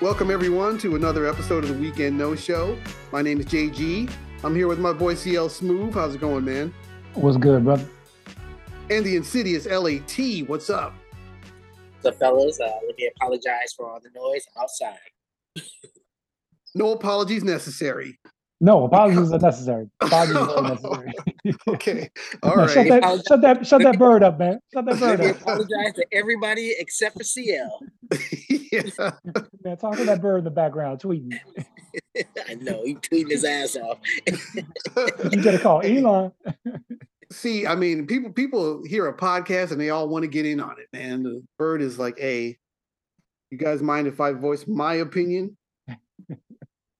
Welcome, everyone, to another episode of the Weekend No Show. My name is JG. I'm here with my boy CL Smooth. How's it going, man? What's good, brother? And the insidious LAT. What's up? What's up, fellas? Uh, let me apologize for all the noise outside. No apologies necessary. No, apologies are necessary. Apologies are necessary. Okay. All right. Shut, that, shut that shut that bird up, man. Shut that bird me up. apologize to everybody except for CL. Yeah. Man, talk to that bird in the background tweeting. I know he tweeting his ass off. You gotta call Elon. See, I mean, people people hear a podcast and they all want to get in on it, man. The bird is like, hey, you guys mind if I voice my opinion?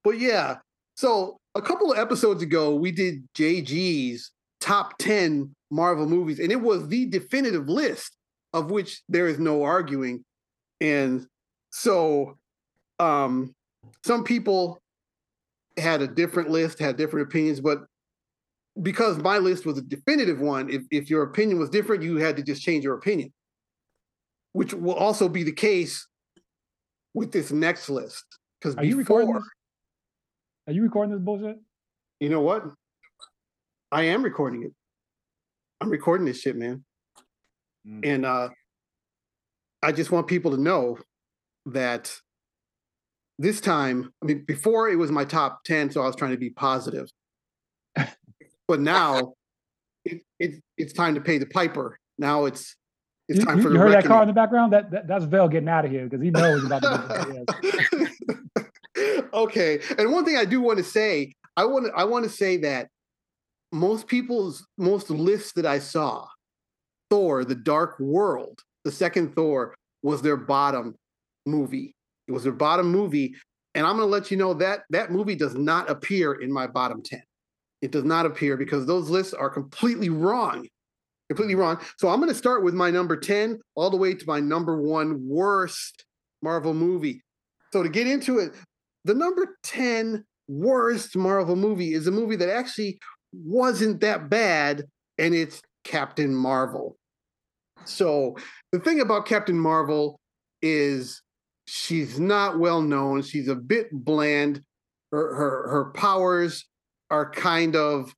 but yeah, so a couple of episodes ago, we did JG's top 10 Marvel movies, and it was the definitive list of which there is no arguing. And so um some people had a different list, had different opinions, but because my list was a definitive one, if, if your opinion was different, you had to just change your opinion, which will also be the case with this next list. Because Are you recording this? Are you recording this bullshit? you know what? I am recording it. I'm recording this shit, man. Mm. And uh I just want people to know that this time, I mean, before it was my top 10, so I was trying to be positive. but now it, it, it's time to pay the piper. Now it's it's You, time for you the heard that car in the background? That, that that's Vel getting out of here because he knows about to get okay. And one thing I do want to say, I want to I want to say that most people's most lists that I saw, Thor: The Dark World, the second Thor was their bottom movie. It was their bottom movie, and I'm going to let you know that that movie does not appear in my bottom 10. It does not appear because those lists are completely wrong. Completely wrong. So I'm going to start with my number 10 all the way to my number 1 worst Marvel movie. So to get into it, the number 10 worst Marvel movie is a movie that actually wasn't that bad, and it's Captain Marvel. So the thing about Captain Marvel is she's not well known. She's a bit bland. Her her her powers are kind of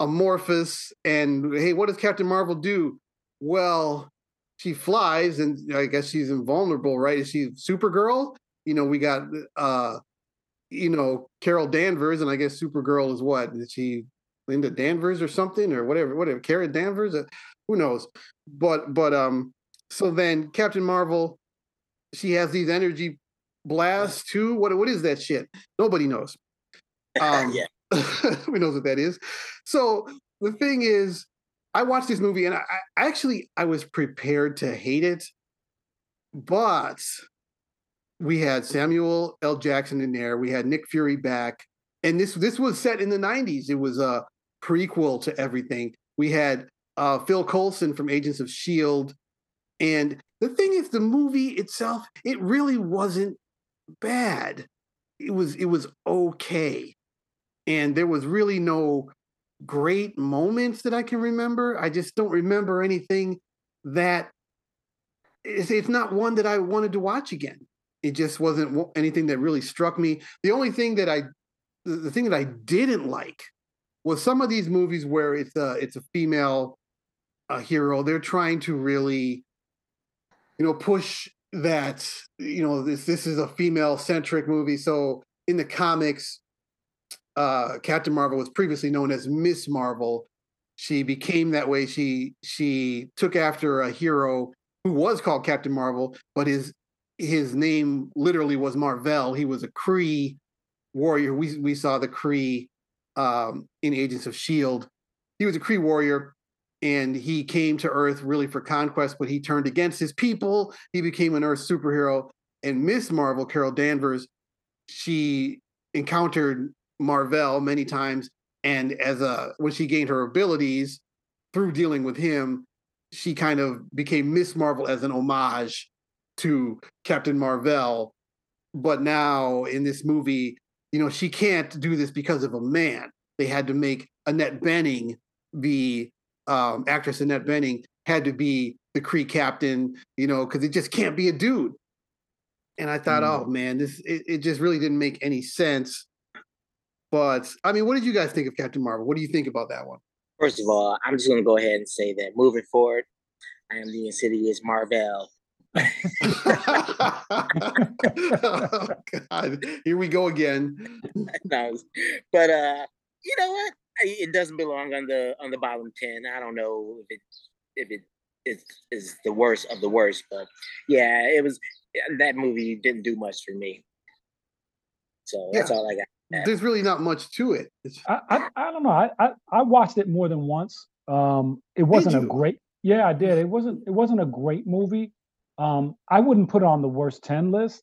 amorphous. And hey, what does Captain Marvel do? Well, she flies, and I guess she's invulnerable, right? Is she Supergirl? You know, we got uh you know Carol Danvers, and I guess Supergirl is what? Is she Linda Danvers or something or whatever? Whatever, Kara Danvers? Uh, who knows? But but um, so then Captain Marvel, she has these energy blasts too. What what is that shit? Nobody knows. Um, yeah. who knows what that is? So the thing is, I watched this movie and I, I actually I was prepared to hate it, but we had Samuel L. Jackson in there. We had Nick Fury back, and this this was set in the '90s. It was a prequel to everything. We had uh, Phil Coulson from Agents of Shield, and the thing is, the movie itself it really wasn't bad. It was it was okay, and there was really no great moments that I can remember. I just don't remember anything that it's, it's not one that I wanted to watch again. It just wasn't anything that really struck me. The only thing that I, the, thing that I didn't like was some of these movies where it's a it's a female uh, hero. They're trying to really, you know, push that you know this this is a female centric movie. So in the comics, uh, Captain Marvel was previously known as Miss Marvel. She became that way. She she took after a hero who was called Captain Marvel, but his his name literally was Marvel. He was a Kree warrior. We we saw the Kree um, in Agents of Shield. He was a Kree warrior, and he came to Earth really for conquest, but he turned against his people. He became an Earth superhero. And Miss Marvel, Carol Danvers, she encountered Marvel many times, and as a when she gained her abilities through dealing with him, she kind of became Miss Marvel as an homage to Captain Marvel. But now in this movie, you know, she can't do this because of a man. They had to make Annette Bening, the um, actress Annette Bening, had to be the Kree captain, you know, because it just can't be a dude. and I thought, Mm. oh man, this it, it just really didn't make any sense. But I mean, what did you guys think of Captain Marvel? What do you think about that one? First of all, I'm just gonna go ahead and say that moving forward, I am the insidious Marvel. oh, God, here we go again. But uh, you know what? I- It doesn't belong on the on the bottom ten. I don't know if it if it is is the worst of the worst, but yeah, it was that movie didn't do much for me. So that's all I got. There's really not much to it. It's, I, I I don't know. I, I I watched it more than once. Um, it wasn't a great. Yeah, I did. It wasn't. It wasn't a great movie. Um, I wouldn't put it on the worst ten list.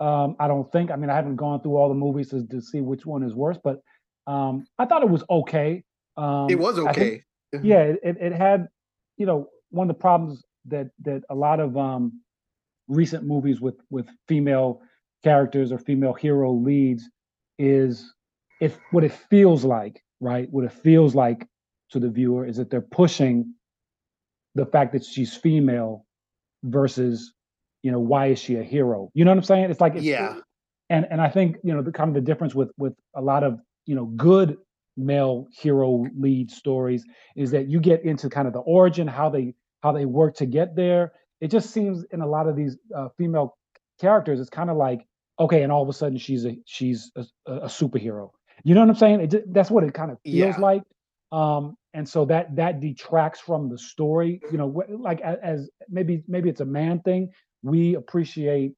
Um, I don't think. I mean, I haven't gone through all the movies to, to see which one is worse, but um, I thought it was okay. Um, it was I think- okay. yeah, it, it, it had, you know, one of the problems that that a lot of um, recent movies with with female characters or female hero leads is if what it feels like, right? What it feels like to the viewer is that they're pushing the fact that she's female versus, you know, why is she a hero? You know what I'm saying? It's like it's, Yeah. and and I think you know the kind of the difference with with a lot of you know good male hero lead stories is that you get into kind of the origin, how they how they work to get there. It just seems in a lot of these uh, female characters, it's kind of like okay, and all of a sudden she's a she's a, a superhero. You know what I'm saying? It, that's what it kind of feels Yeah. like. Um, and so that that detracts from the story. You know, like as maybe maybe it's a man thing. We appreciate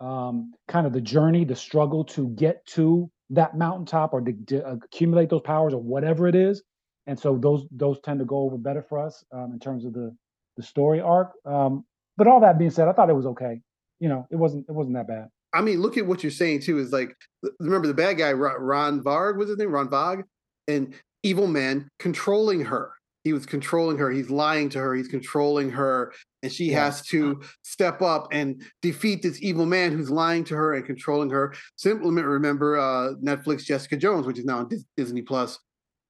um, kind of the journey, the struggle to get to that mountaintop or to, to accumulate those powers or whatever it is. And so those those tend to go over better for us um, in terms of the the story arc. Um, but all that being said, I thought it was okay. You know, it wasn't it wasn't that bad. I mean, look at what you're saying too. Is like, remember the bad guy, Ron, Varg, was his name? Ron Vog, and evil man controlling her. He was controlling her. He's lying to her. He's controlling her, and she Yeah. has to step up and defeat this evil man who's lying to her and controlling her. Simply remember uh, Netflix Jessica Jones, which is now on Disney Plus.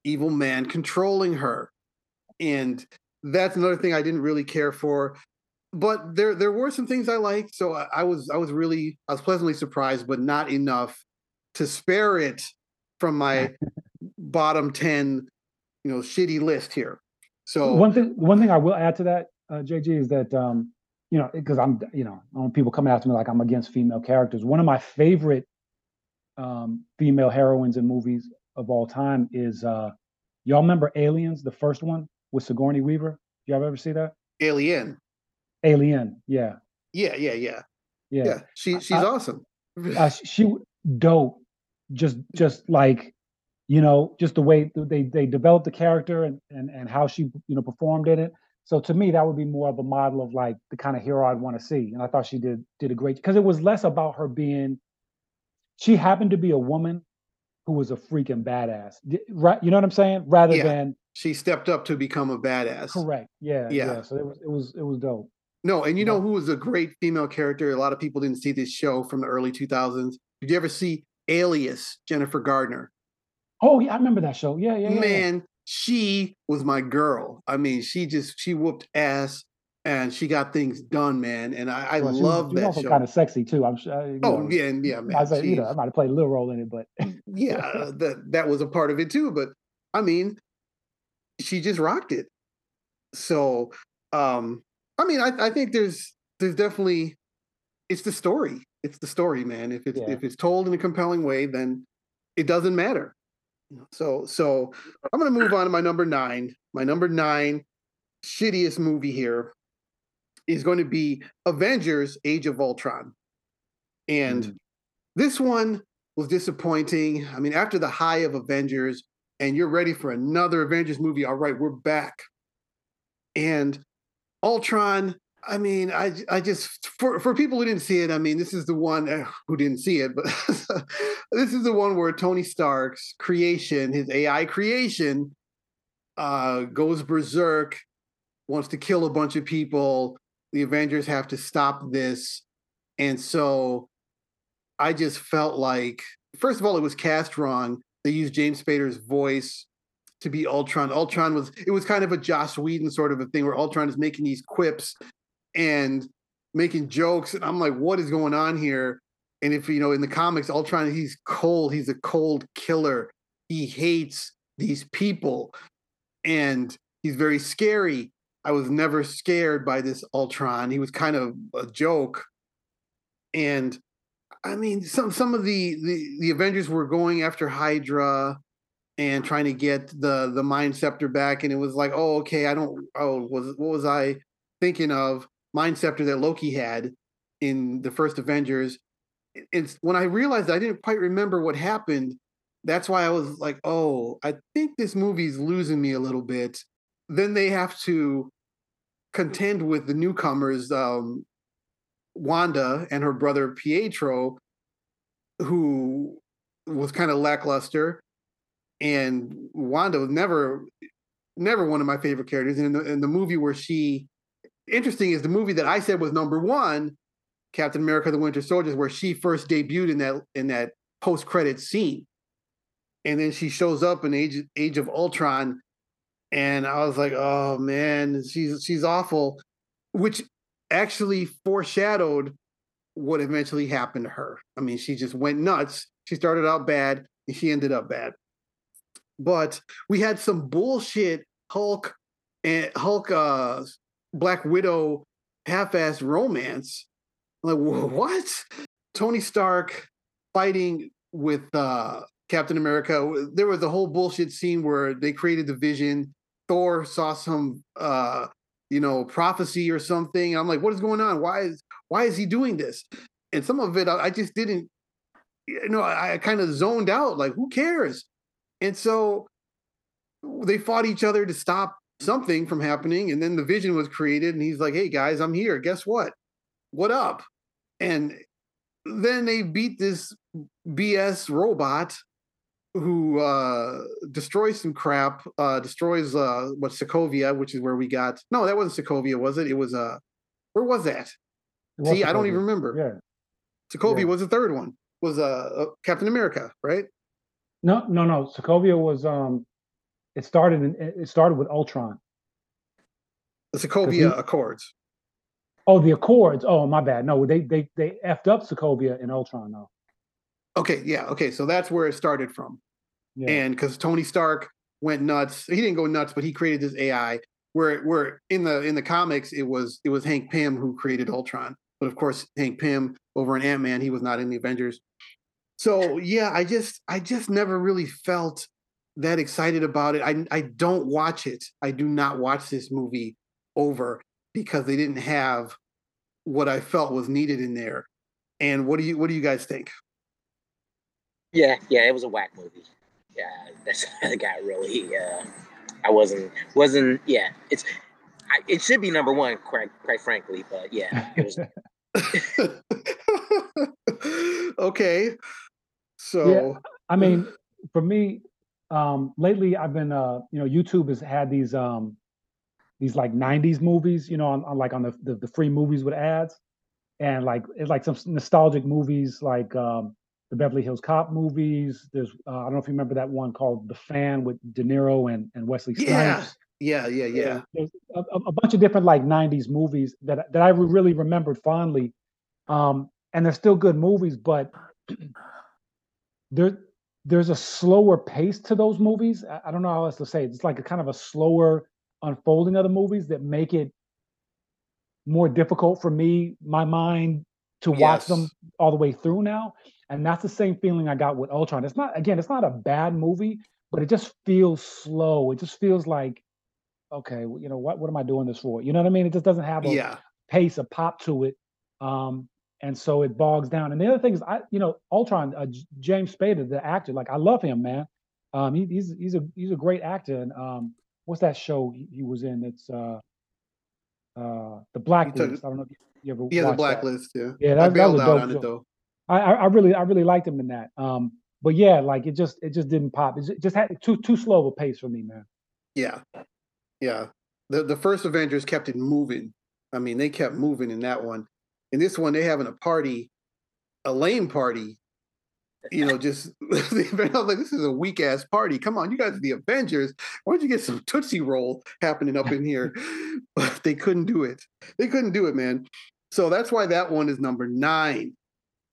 Evil man controlling her, and that's another thing I didn't really care for but there there were some things I liked. So I, I was I was really I was pleasantly surprised, but not enough to spare it from my bottom ten, you know, shitty list here. So One thing one thing I will add to that, uh, JG, is that um, you know because I'm you know I want people coming after me like I'm against female characters. One of my favorite um, female heroines in movies of all time is uh, y'all remember Aliens, the first one with Sigourney Weaver. Y'all ever see that? Alien, Alien, yeah, yeah, yeah, yeah, yeah. yeah. She she's I- awesome. uh, sh- she dope just just like you know just the way they they developed the character and and and how she you know performed in it so to me that would be more of a model of like the kind of hero i'd want to see and i thought she did did a great because it was less about her being she happened to be a woman who was a freaking badass right you know what i'm saying rather Yeah. than she stepped up to become a badass. correct yeah, Yeah. yeah so it was it was it was dope No, and you know who was a great female character? A lot of people didn't see this show from the early 2000s. Did you ever see Alias, Jennifer Gardner? oh yeah i remember that show yeah yeah, yeah, yeah. She was my girl. I mean, she just she whooped ass and she got things done, man. And I, I Well, love that also show. kind of sexy too i'm sure you oh know, yeah, and yeah, man. I say, you know, I might have played a little role in it, but yeah, uh, that that was a part of it too. But I mean, she just rocked it. So, um, I mean, I, I think there's there's definitely it's the story. It's the story, man. If it's Yeah. if it's told in a compelling way, then it doesn't matter. So so I'm gonna move on to my number nine. My number nine shittiest movie here is going to be Avengers: Age of Ultron, and Mm. this one was disappointing. I mean, after the high of Avengers, and you're ready for another Avengers movie. All right, we're back. And Ultron, I mean, I I just for for people who didn't see it, I mean, this is the one eh, who didn't see it, but this is the one where Tony Stark's creation, his AI creation, uh, goes berserk, wants to kill a bunch of people. The Avengers have to stop this, and so I just felt like, first of all, it was cast wrong. They used James Spader's voice to be Ultron. Ultron was it was kind of a Joss Whedon sort of a thing where Ultron is making these quips, and making jokes, and I'm like, what is going on here? And if you know, in the comics, Ultron, he's cold. He's a cold killer. He hates these people, and he's very scary. I was never scared by this Ultron. He was kind of a joke, and I mean, some some of the the, the Avengers were going after Hydra and trying to get the the mind scepter back and it was like oh okay i don't oh was what was i thinking of mind scepter that loki had in the first avengers. It's when i realized i didn't quite remember what happened that's why i was like oh i think this movie's losing me a little bit. Then they have to contend with the newcomers um wanda and her brother pietro who was kind of lackluster. And Wanda was never never one of my favorite characters. And in the, in the movie where she, interesting is the movie that I said was number one, Captain America: The Winter Soldier, where she first debuted in that in that post credit scene, and then she shows up in Age Age of Ultron, and I was like, oh man, she's she's awful, which actually foreshadowed what eventually happened to her. I mean, she just went nuts. She started out bad, and she ended up bad but we had some bullshit Hulk and Hulk uh Black Widow half-ass romance. Like what? Tony Stark fighting with uh Captain America. There was a whole bullshit scene where they created the vision. Thor saw some uh you know prophecy or something. I'm like, what is going on? Why is why is he doing this? And some of it I, I just didn't you know, I, I kind of zoned out. Like, who cares? And so they fought each other to stop something from happening. And then the vision was created, and he's like, hey guys, I'm here. Guess what? What up? And then they beat this BS robot who uh destroys some crap, uh destroys uh what Sokovia, which is where we got no, that wasn't Sokovia, was it? It was uh where was that? Was See, Sokovia. I don't even remember. Yeah. Sokovia yeah. was the third one. Was uh, uh Captain America, right? No, no, no. Sokovia was um, it started in, it started with Ultron. The Sokovia he, Accords. Oh, the Accords. Oh, my bad. No, they they they effed up Sokovia and Ultron though. Okay, yeah, okay. So that's where it started from. Yeah. And because Tony Stark went nuts, he didn't go nuts, but he created this AI. Where where in the in the comics it was it was Hank Pym who created Ultron, but of course Hank Pym over in Ant Man he was not in the Avengers. So yeah, I just I just never really felt that excited about it. I I don't watch it. I do not watch this movie over because they didn't have what I felt was needed in there. And what do you what do you guys think? Yeah, yeah, it was a whack movie. Yeah, that's that got really. Uh, I wasn't wasn't. Yeah, it's I, it should be number one, quite quite frankly. But yeah, it was. okay. So yeah, I mean, for me, um, lately I've been uh, you know, YouTube has had these um these like 90s movies, you know, on, on like on the, the, the free movies with ads. And like it's like some nostalgic movies like um the Beverly Hills Cop movies. There's uh, I don't know if you remember that one called The Fan with De Niro and, and Wesley Snipes. Yeah, yeah, yeah, yeah. There's a, a bunch of different like '90s movies that that I really remembered fondly, um, and they're still good movies. But there there's a slower pace to those movies. I, don't know how else to say it. It's like a kind of a slower unfolding of the movies that make it more difficult for me, my mind, to yes. watch them all the way through now. And that's the same feeling I got with Ultron. It's not again, it's not a bad movie, but it just feels slow. It just feels like, okay, you know, what what am I doing this for? You know what I mean? It just doesn't have a yeah. pace, a pop to it. Um, and so it bogs down. And the other thing is, I you know, Ultron, uh, James Spader, the actor, like I love him, man. Um, he, he's he's a he's a great actor. And um, what's that show he, he was in? It's uh, uh, the Blacklist. I don't know if you, ever. Yeah, the Blacklist. That. Yeah, yeah, that, that was dope show. I, I really I really liked him in that. Um, but yeah, like it just it just didn't pop. It just had too too slow of a pace for me, man. Yeah, yeah. The the first Avengers kept it moving. I mean, they kept moving in that one. In this one, they're having a party, a lame party. You know, just like, this is a weak ass party. Come on, you guys are the Avengers. Why don't you get some Tootsie Roll happening up in here? but they couldn't do it. They couldn't do it, man. So that's why that one is number nine.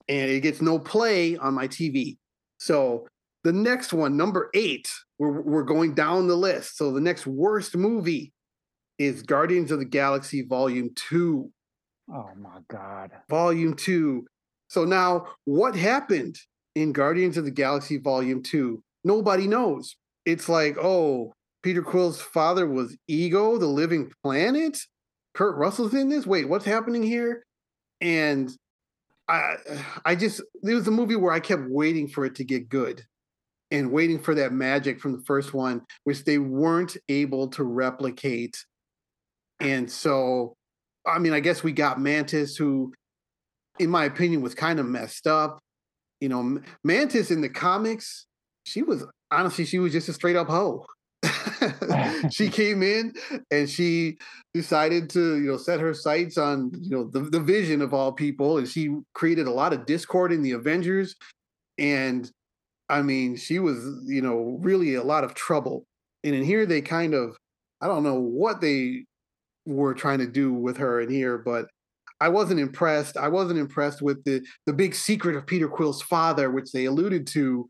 And it gets no play on my TV. So the next one, number eight, we're, we're going down the list. So the next worst movie is Guardians of the Galaxy Volume 2. Oh my God. Volume 2. So now, what happened in Guardians of the Galaxy Volume 2? Nobody knows. It's like, oh, Peter Quill's father was Ego, the living planet? Kurt Russell's in this? Wait, what's happening here? And I I just it was a movie where I kept waiting for it to get good and waiting for that magic from the first one, which they weren't able to replicate. And so, I mean, I guess we got Mantis, who, in my opinion, was kind of messed up. You know, Mantis in the comics, she was honestly, she was just a straight up hoe. she came in and she decided to you know set her sights on you know the, the vision of all people and she created a lot of discord in the avengers and i mean she was you know really a lot of trouble and in here they kind of i don't know what they were trying to do with her in here but i wasn't impressed i wasn't impressed with the the big secret of peter quill's father which they alluded to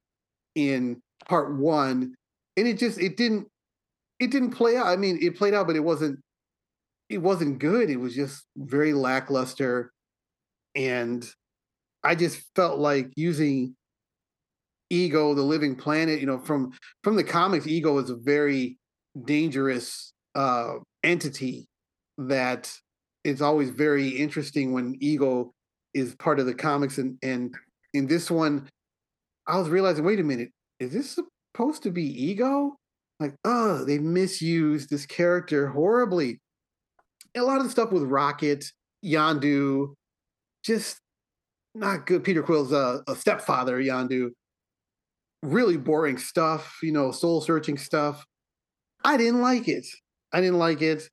in part one and it just it didn't it didn't play out. I mean, it played out, but it wasn't it wasn't good. It was just very lackluster, and I just felt like using Ego, the living planet. You know, from from the comics, Ego is a very dangerous uh, entity that it's always very interesting when Ego is part of the comics, and and in this one, I was realizing, wait a minute, is this supposed to be ego? Like, oh, they misused this character horribly. A lot of the stuff with Rocket, Yondu, just not good. Peter Quill's a stepfather, Yondu. Really boring stuff, you know, soul searching stuff. I didn't like it. I didn't like it.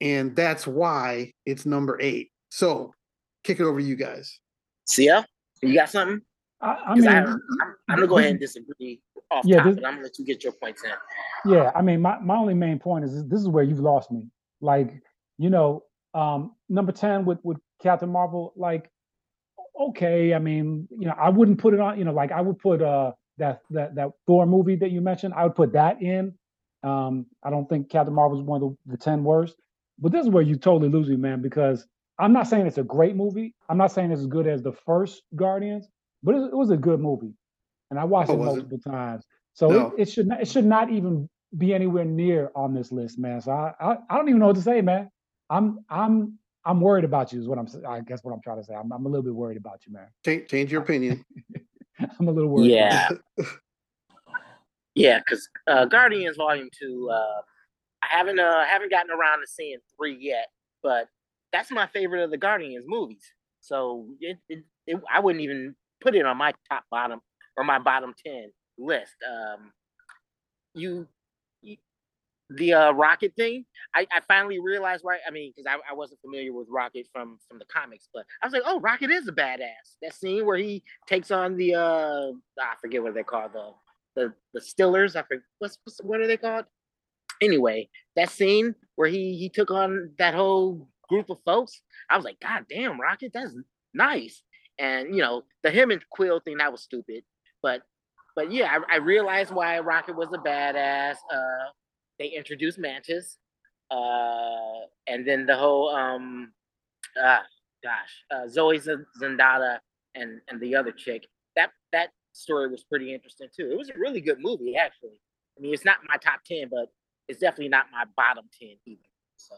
And that's why it's number eight. So kick it over to you guys. See ya? You got something? I, I mean, I, am gonna go ahead and disagree off Yeah, top, this- but I'm gonna let you get your points in. Yeah, I mean, my, my only main point is this is where you've lost me. Like, you know, um, number 10 with, with Captain Marvel, like, okay, I mean, you know, I wouldn't put it on, you know, like I would put uh that that that Thor movie that you mentioned, I would put that in. Um, I don't think Captain Marvel is one of the, the 10 worst. But this is where you totally lose me, man, because I'm not saying it's a great movie. I'm not saying it's as good as the first Guardians, but it, it was a good movie. And I watched Oh, it was it? multiple times. So No. it, it should not it should not even be anywhere near on this list, man. So I, I, I don't even know what to say, man. I'm I'm I'm worried about you is what I'm I guess what I'm trying to say. I'm, I'm a little bit worried about you, man. Change, change your opinion. I'm a little worried. Yeah. yeah, because uh, Guardians Volume Two, uh, I haven't uh, haven't gotten around to seeing three yet, but that's my favorite of the Guardians movies. So it, it, it I wouldn't even put it on my top bottom or my bottom ten list. Um, you, you the uh, Rocket thing, I, I finally realized why. I mean, because I, I wasn't familiar with Rocket from from the comics, but I was like, oh, Rocket is a badass. That scene where he takes on the uh, I forget what they call the the the Stillers. I forget what's, what's what are they called? Anyway, that scene where he he took on that whole group of folks, I was like, God damn, Rocket, that's nice. And you know, the him and Quill thing that was stupid, but but yeah, I, I realized why Rocket was a badass. Uh, they introduced Mantis, uh, and then the whole um, ah, gosh, uh, Zoe Z- Zendada and and the other chick. That that story was pretty interesting too. It was a really good movie, actually. I mean, it's not my top ten, but it's definitely not my bottom ten either. So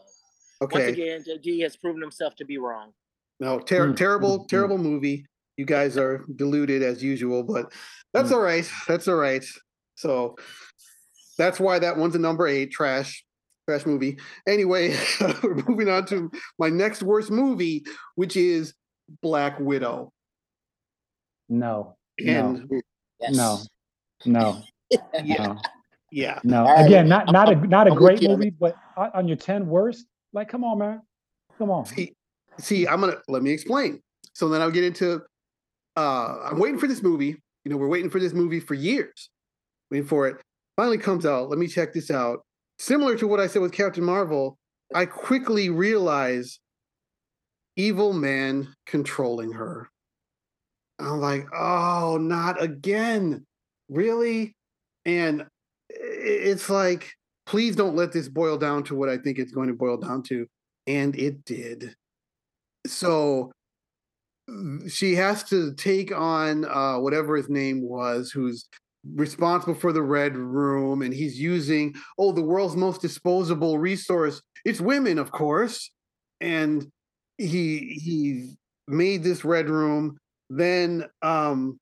once again, JG has proven himself to be wrong. No, ter- Mm, terrible, mm, mm. terrible movie. You guys are deluded as usual, but that's Mm. all right. That's all right. So that's why that one's a number eight. Trash, trash movie. Anyway, we're moving on to my next worst movie, which is Black Widow. No, And Yes. no, no, yeah, no, yeah. no. All right. Again, not not a not a I'm great movie, but on on your 10 worst, like, come on, man. Come on. See, see, I'm gonna let me explain. So then I'll get into. Uh, I'm waiting for this movie. You know, we're waiting for this movie for years, waiting for it. Finally comes out. Let me check this out. Similar to what I said with Captain Marvel, I quickly realize evil man controlling her. I'm like, oh, not again. Really? And it's like, please don't let this boil down to what I think it's going to boil down to. And it did. So she has to take on uh, whatever his name was, who's responsible for the red room, and he's using oh the world's most disposable resource. It's women, of course, and he he made this red room. Then, um,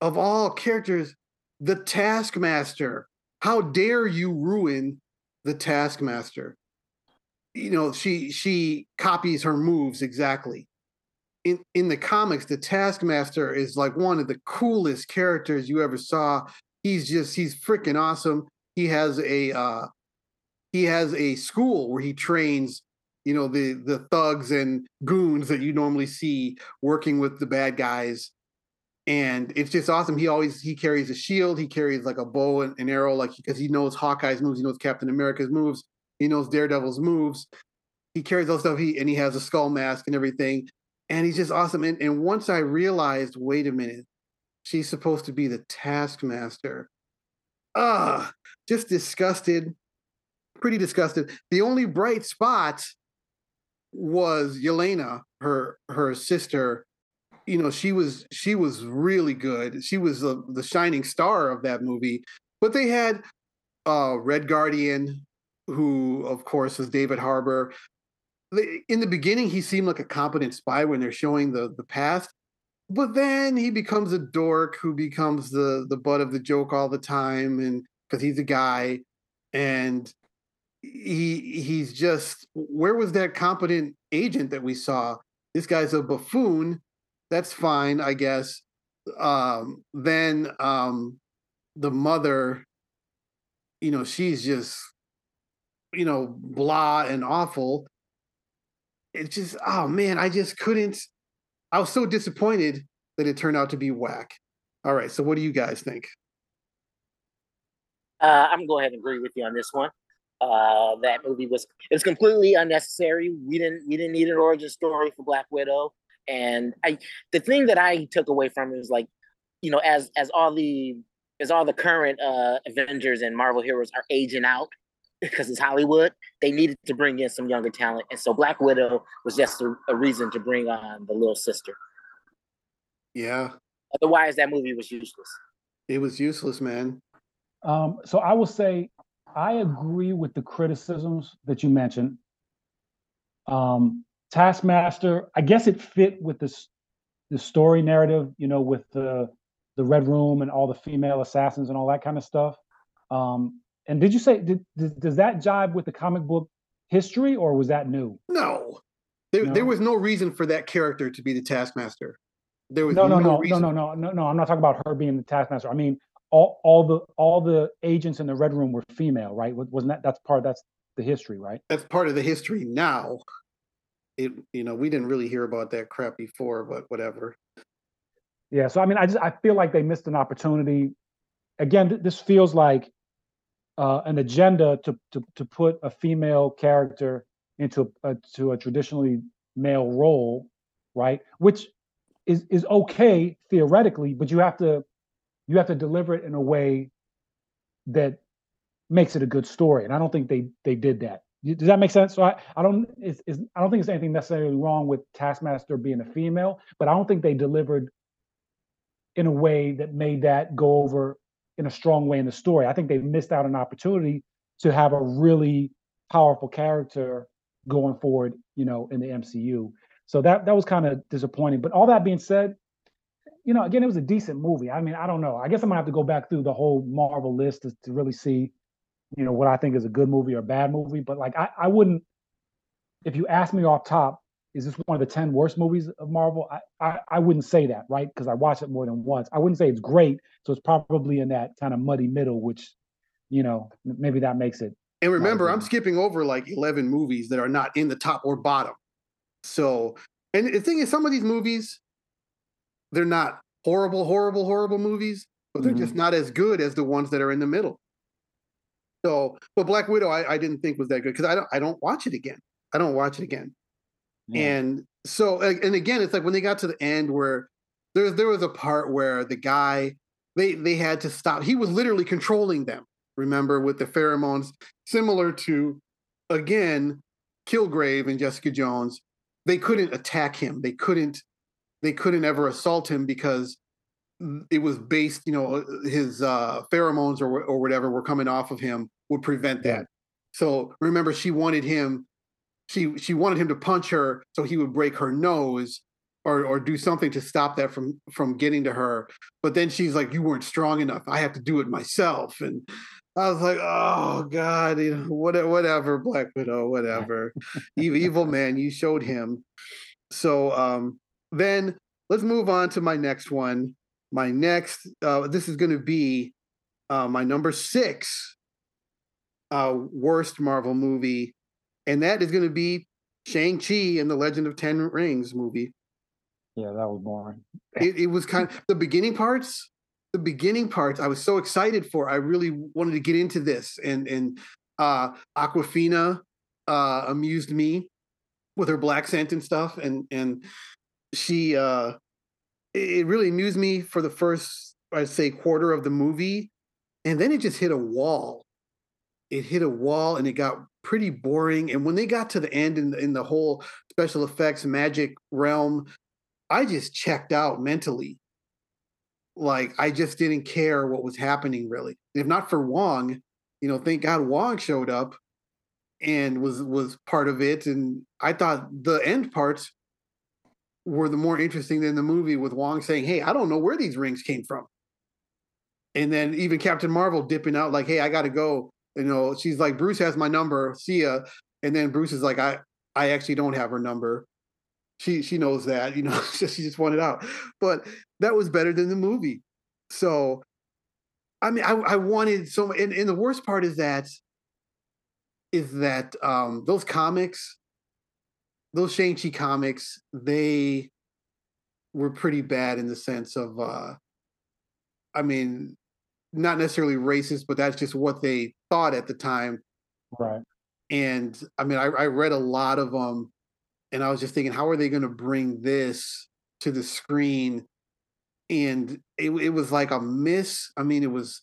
of all characters, the Taskmaster. How dare you ruin the Taskmaster? You know she she copies her moves exactly in in the comics, the Taskmaster is like one of the coolest characters you ever saw. He's just he's freaking awesome. He has a uh, he has a school where he trains, you know, the the thugs and goons that you normally see working with the bad guys. And it's just awesome. He always he carries a shield. He carries like a bow and an arrow, like because he knows Hawkeye's moves. He knows Captain America's moves. He knows Daredevil's moves. He carries those stuff. He and he has a skull mask and everything and he's just awesome. And, and once I realized, wait a minute, she's supposed to be the taskmaster. Ah, just disgusted, pretty disgusted. The only bright spot was Yelena, her her sister. You know, she was she was really good. She was the, the shining star of that movie. But they had uh Red Guardian, who of course is David Harbour. In the beginning he seemed like a competent spy when they're showing the the past. But then he becomes a dork who becomes the the butt of the joke all the time and because he's a guy. And he he's just where was that competent agent that we saw? This guy's a buffoon that's fine i guess um then um the mother you know she's just you know blah and awful it's just oh man, I just couldn't. I was so disappointed that it turned out to be whack. All right, so what do you guys think? Uh, I'm gonna go ahead and agree with you on this one. Uh, that movie was it's completely unnecessary. We didn't we didn't need an origin story for Black Widow. And I the thing that I took away from it was like, you know, as as all the as all the current uh Avengers and Marvel heroes are aging out, because it's Hollywood, they needed to bring in some younger talent. And so Black Widow was just a, a reason to bring on the little sister. Yeah. Otherwise, that movie was useless. It was useless, man. Um, so I will say I agree with the criticisms that you mentioned. Um, Taskmaster, I guess it fit with this the story narrative, you know, with the the Red Room and all the female assassins and all that kind of stuff. Um, and did you say did, did, does that jibe with the comic book history, or was that new? No, there, no? there was no reason for that character to be the Taskmaster. There was no, no, no, no, no, no, no, no. I'm not talking about her being the Taskmaster. I mean, all, all the all the agents in the Red Room were female, right? Wasn't that that's part that's the history, right? That's part of the history now. It you know we didn't really hear about that crap before, but whatever. Yeah, so I mean, I just I feel like they missed an opportunity. Again, this feels like uh, an agenda to, to to put a female character into a, to a traditionally male role, right? Which is is okay theoretically, but you have to you have to deliver it in a way that makes it a good story. And I don't think they they did that. Does that make sense? So I, I don't it's, it's, I don't think there's anything necessarily wrong with Taskmaster being a female, but I don't think they delivered in a way that made that go over in a strong way in the story. I think they missed out an opportunity to have a really powerful character going forward, you know, in the MCU. So that that was kind of disappointing. But all that being said, you know, again, it was a decent movie. I mean, I don't know. I guess I'm gonna have to go back through the whole Marvel list to, to really see, you know, what I think is a good movie or a bad movie. But like, I, I wouldn't. If you ask me off top, is this one of the 10 worst movies of Marvel? I, I, I wouldn't say that, right? Because I watched it more than once. I wouldn't say it's great. So it's probably in that kind of muddy middle, which, you know, maybe that makes it. And remember, I'm skipping over like 11 movies that are not in the top or bottom. So, and the thing is, some of these movies, they're not horrible, horrible, horrible movies, but they're mm-hmm. just not as good as the ones that are in the middle. So, but Black Widow, I, I didn't think was that good because I don't, I don't watch it again. I don't watch it again. Yeah. And so and again, it's like when they got to the end where there there was a part where the guy they they had to stop. He was literally controlling them. Remember with the pheromones, similar to again Kilgrave and Jessica Jones. They couldn't attack him. They couldn't they couldn't ever assault him because it was based, you know, his uh, pheromones or or whatever were coming off of him would prevent that. So remember, she wanted him. She she wanted him to punch her so he would break her nose or or do something to stop that from from getting to her. But then she's like, "You weren't strong enough. I have to do it myself." And I was like, "Oh God, you know, whatever, whatever, Black Widow, whatever, evil, evil man, you showed him." So um, then let's move on to my next one. My next, uh, this is going to be uh, my number six uh, worst Marvel movie, and that is going to be Shang Chi and the Legend of Ten Rings movie. Yeah, that was boring. It, it was kind of the beginning parts. The beginning parts, I was so excited for. I really wanted to get into this, and and uh, Awkwafina uh, amused me with her blaccent and stuff, and and she uh it really amused me for the first i'd say quarter of the movie and then it just hit a wall. It hit a wall and it got pretty boring and when they got to the end in, in the whole special effects magic realm i just checked out mentally. Like i just didn't care what was happening really. If not for wong you know thank god wong showed up and was was part of it and i thought the end parts were the more interesting than the movie with Wong saying, "Hey, I don't know where these rings came from," and then even Captain Marvel dipping out like, "Hey, I got to go." You know, she's like, "Bruce has my number. See ya." And then Bruce is like, "I I actually don't have her number." She she knows that, you know, she just wanted out. But that was better than the movie. So, I mean, I I wanted so, and, and the worst part is that is that um those comics those Shang-Chi comics, they were pretty bad in the sense of uh I mean, not necessarily racist, but that's just what they thought at the time. Right. And I mean, I, I read a lot of them and I was just thinking, how are they going to bring this to the screen? And it, it was like a miss. I mean, it was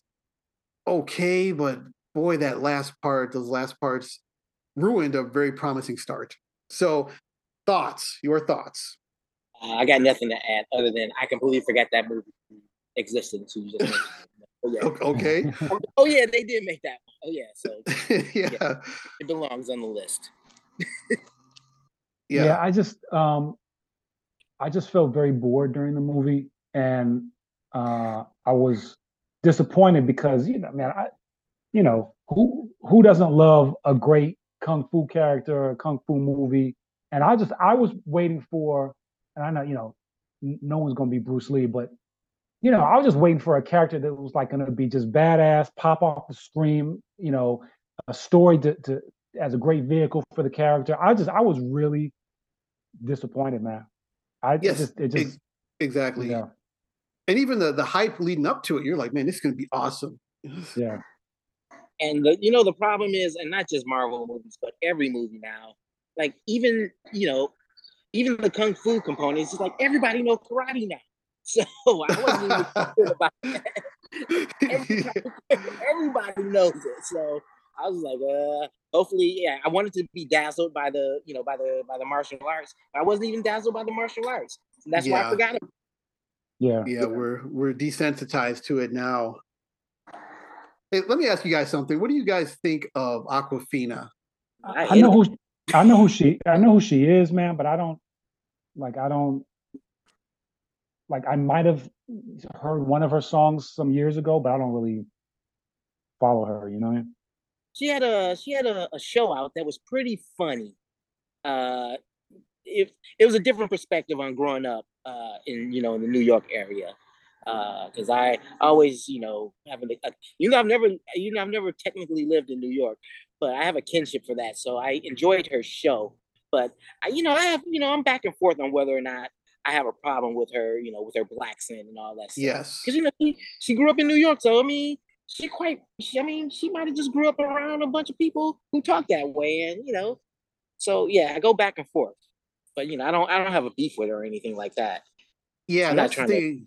okay, but boy, that last part, those last parts ruined a very promising start. So, thoughts, your thoughts. Uh, I got nothing to add other than I completely forgot that movie existed. So you just yeah. Okay. oh yeah, they did make that. One. Oh yeah, so yeah. yeah. it belongs on the list. yeah. yeah, I just um, I just felt very bored during the movie, and uh, I was disappointed because you know, man, I, you know, who who doesn't love a great kung fu character, a kung fu movie. And I just I was waiting for, and I know you know, no one's gonna be Bruce Lee, but you know, I was just waiting for a character that was like gonna be just badass, pop off the screen, you know, a story to, to as a great vehicle for the character. I just I was really disappointed, man. I yes, just it just exactly. Yeah. And even the the hype leading up to it, you're like, man, this is gonna be awesome. yeah. And the, you know the problem is, and not just Marvel movies, but every movie now. Like even you know, even the kung fu components, it's like everybody knows karate now. So I wasn't even thinking about that. Everybody, everybody knows it. So I was like, uh, hopefully, yeah. I wanted to be dazzled by the, you know, by the by the martial arts. I wasn't even dazzled by the martial arts. that's yeah. why I forgot it. Yeah, yeah, we're we're desensitized to it now. Hey, let me ask you guys something. What do you guys think of Awkwafina? I, I know who I know who she I know who she is, man, but I don't like I don't like I might have heard one of her songs some years ago, but I don't really follow her, you know. She had a she had a, a show out that was pretty funny. Uh it, it was a different perspective on growing up uh in you know in the New York area because uh, I always, you know, having a, you know, I've never, you know, I've never technically lived in New York, but I have a kinship for that. So I enjoyed her show. But I, you know, I have, you know, I'm back and forth on whether or not I have a problem with her, you know, with her blaccent and all that stuff. Yes, because you know she, she grew up in New York, so I mean, she quite, she, I mean, she might have just grew up around a bunch of people who talk that way, and you know, so yeah, I go back and forth. but you know, I don't I don't have a beef with her or anything like that. Yeah, I'm that's the. To...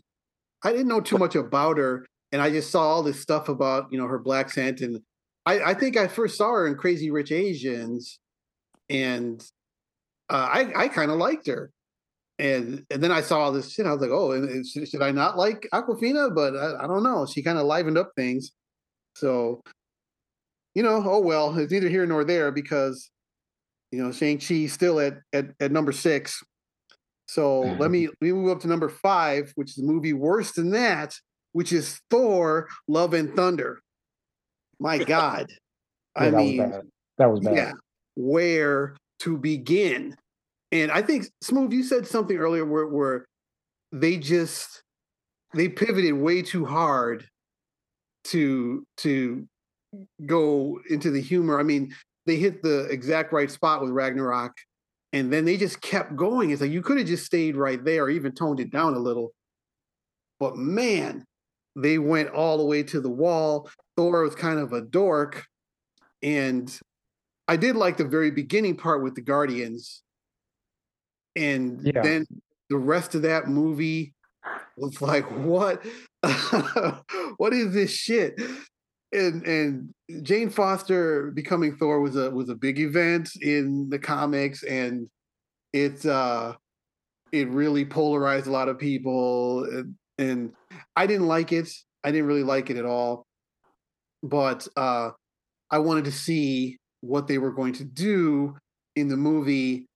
I didn't know too much about her, and I just saw all this stuff about you know her blaccent, and I, I think I first saw her in Crazy Rich Asians, and uh, I I kind of liked her, and and then I saw all this shit. I was like, oh, and, should, should I not like Awkwafina? But I, I don't know. She kind of livened up things, so you know, oh well, it's neither here nor there because you know Shang Chi still at, at at number six. So mm-hmm. let me let me move up to number five, which is a movie worse than that, which is Thor: Love and Thunder. My God, yeah, I that mean, was that was bad. Yeah, where to begin? And I think Smooth, you said something earlier where where they just they pivoted way too hard to to go into the humor. I mean, they hit the exact right spot with Ragnarok, and then they just kept going. It's like you could have just stayed right there, or even toned it down a little. But man, they went all the way to the wall. Thor was kind of a dork, and I did like the very beginning part with the Guardians, and yeah. then the rest of that movie was like, what? what is this shit? And and Jane Foster becoming Thor was a was a big event in the comics, and it uh, it really polarized a lot of people, and, and, I didn't like it. I didn't really like it at all, but uh, I wanted to see what they were going to do in the movie.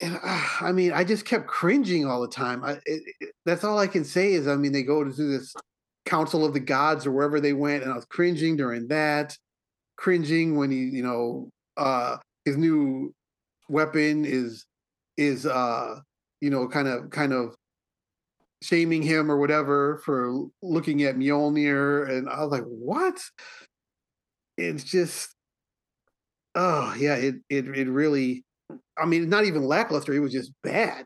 And uh, I mean, I just kept cringing all the time. I, it, it, that's all I can say is, I mean, they go to do this Council of the Gods or wherever they went, and I was cringing during that, cringing when he, you know, uh, his new weapon is is uh, you know, kind of kind of shaming him or whatever for looking at Mjolnir, and I was like, what? It's just, oh yeah, it it it really. I mean, not even lackluster. It was just bad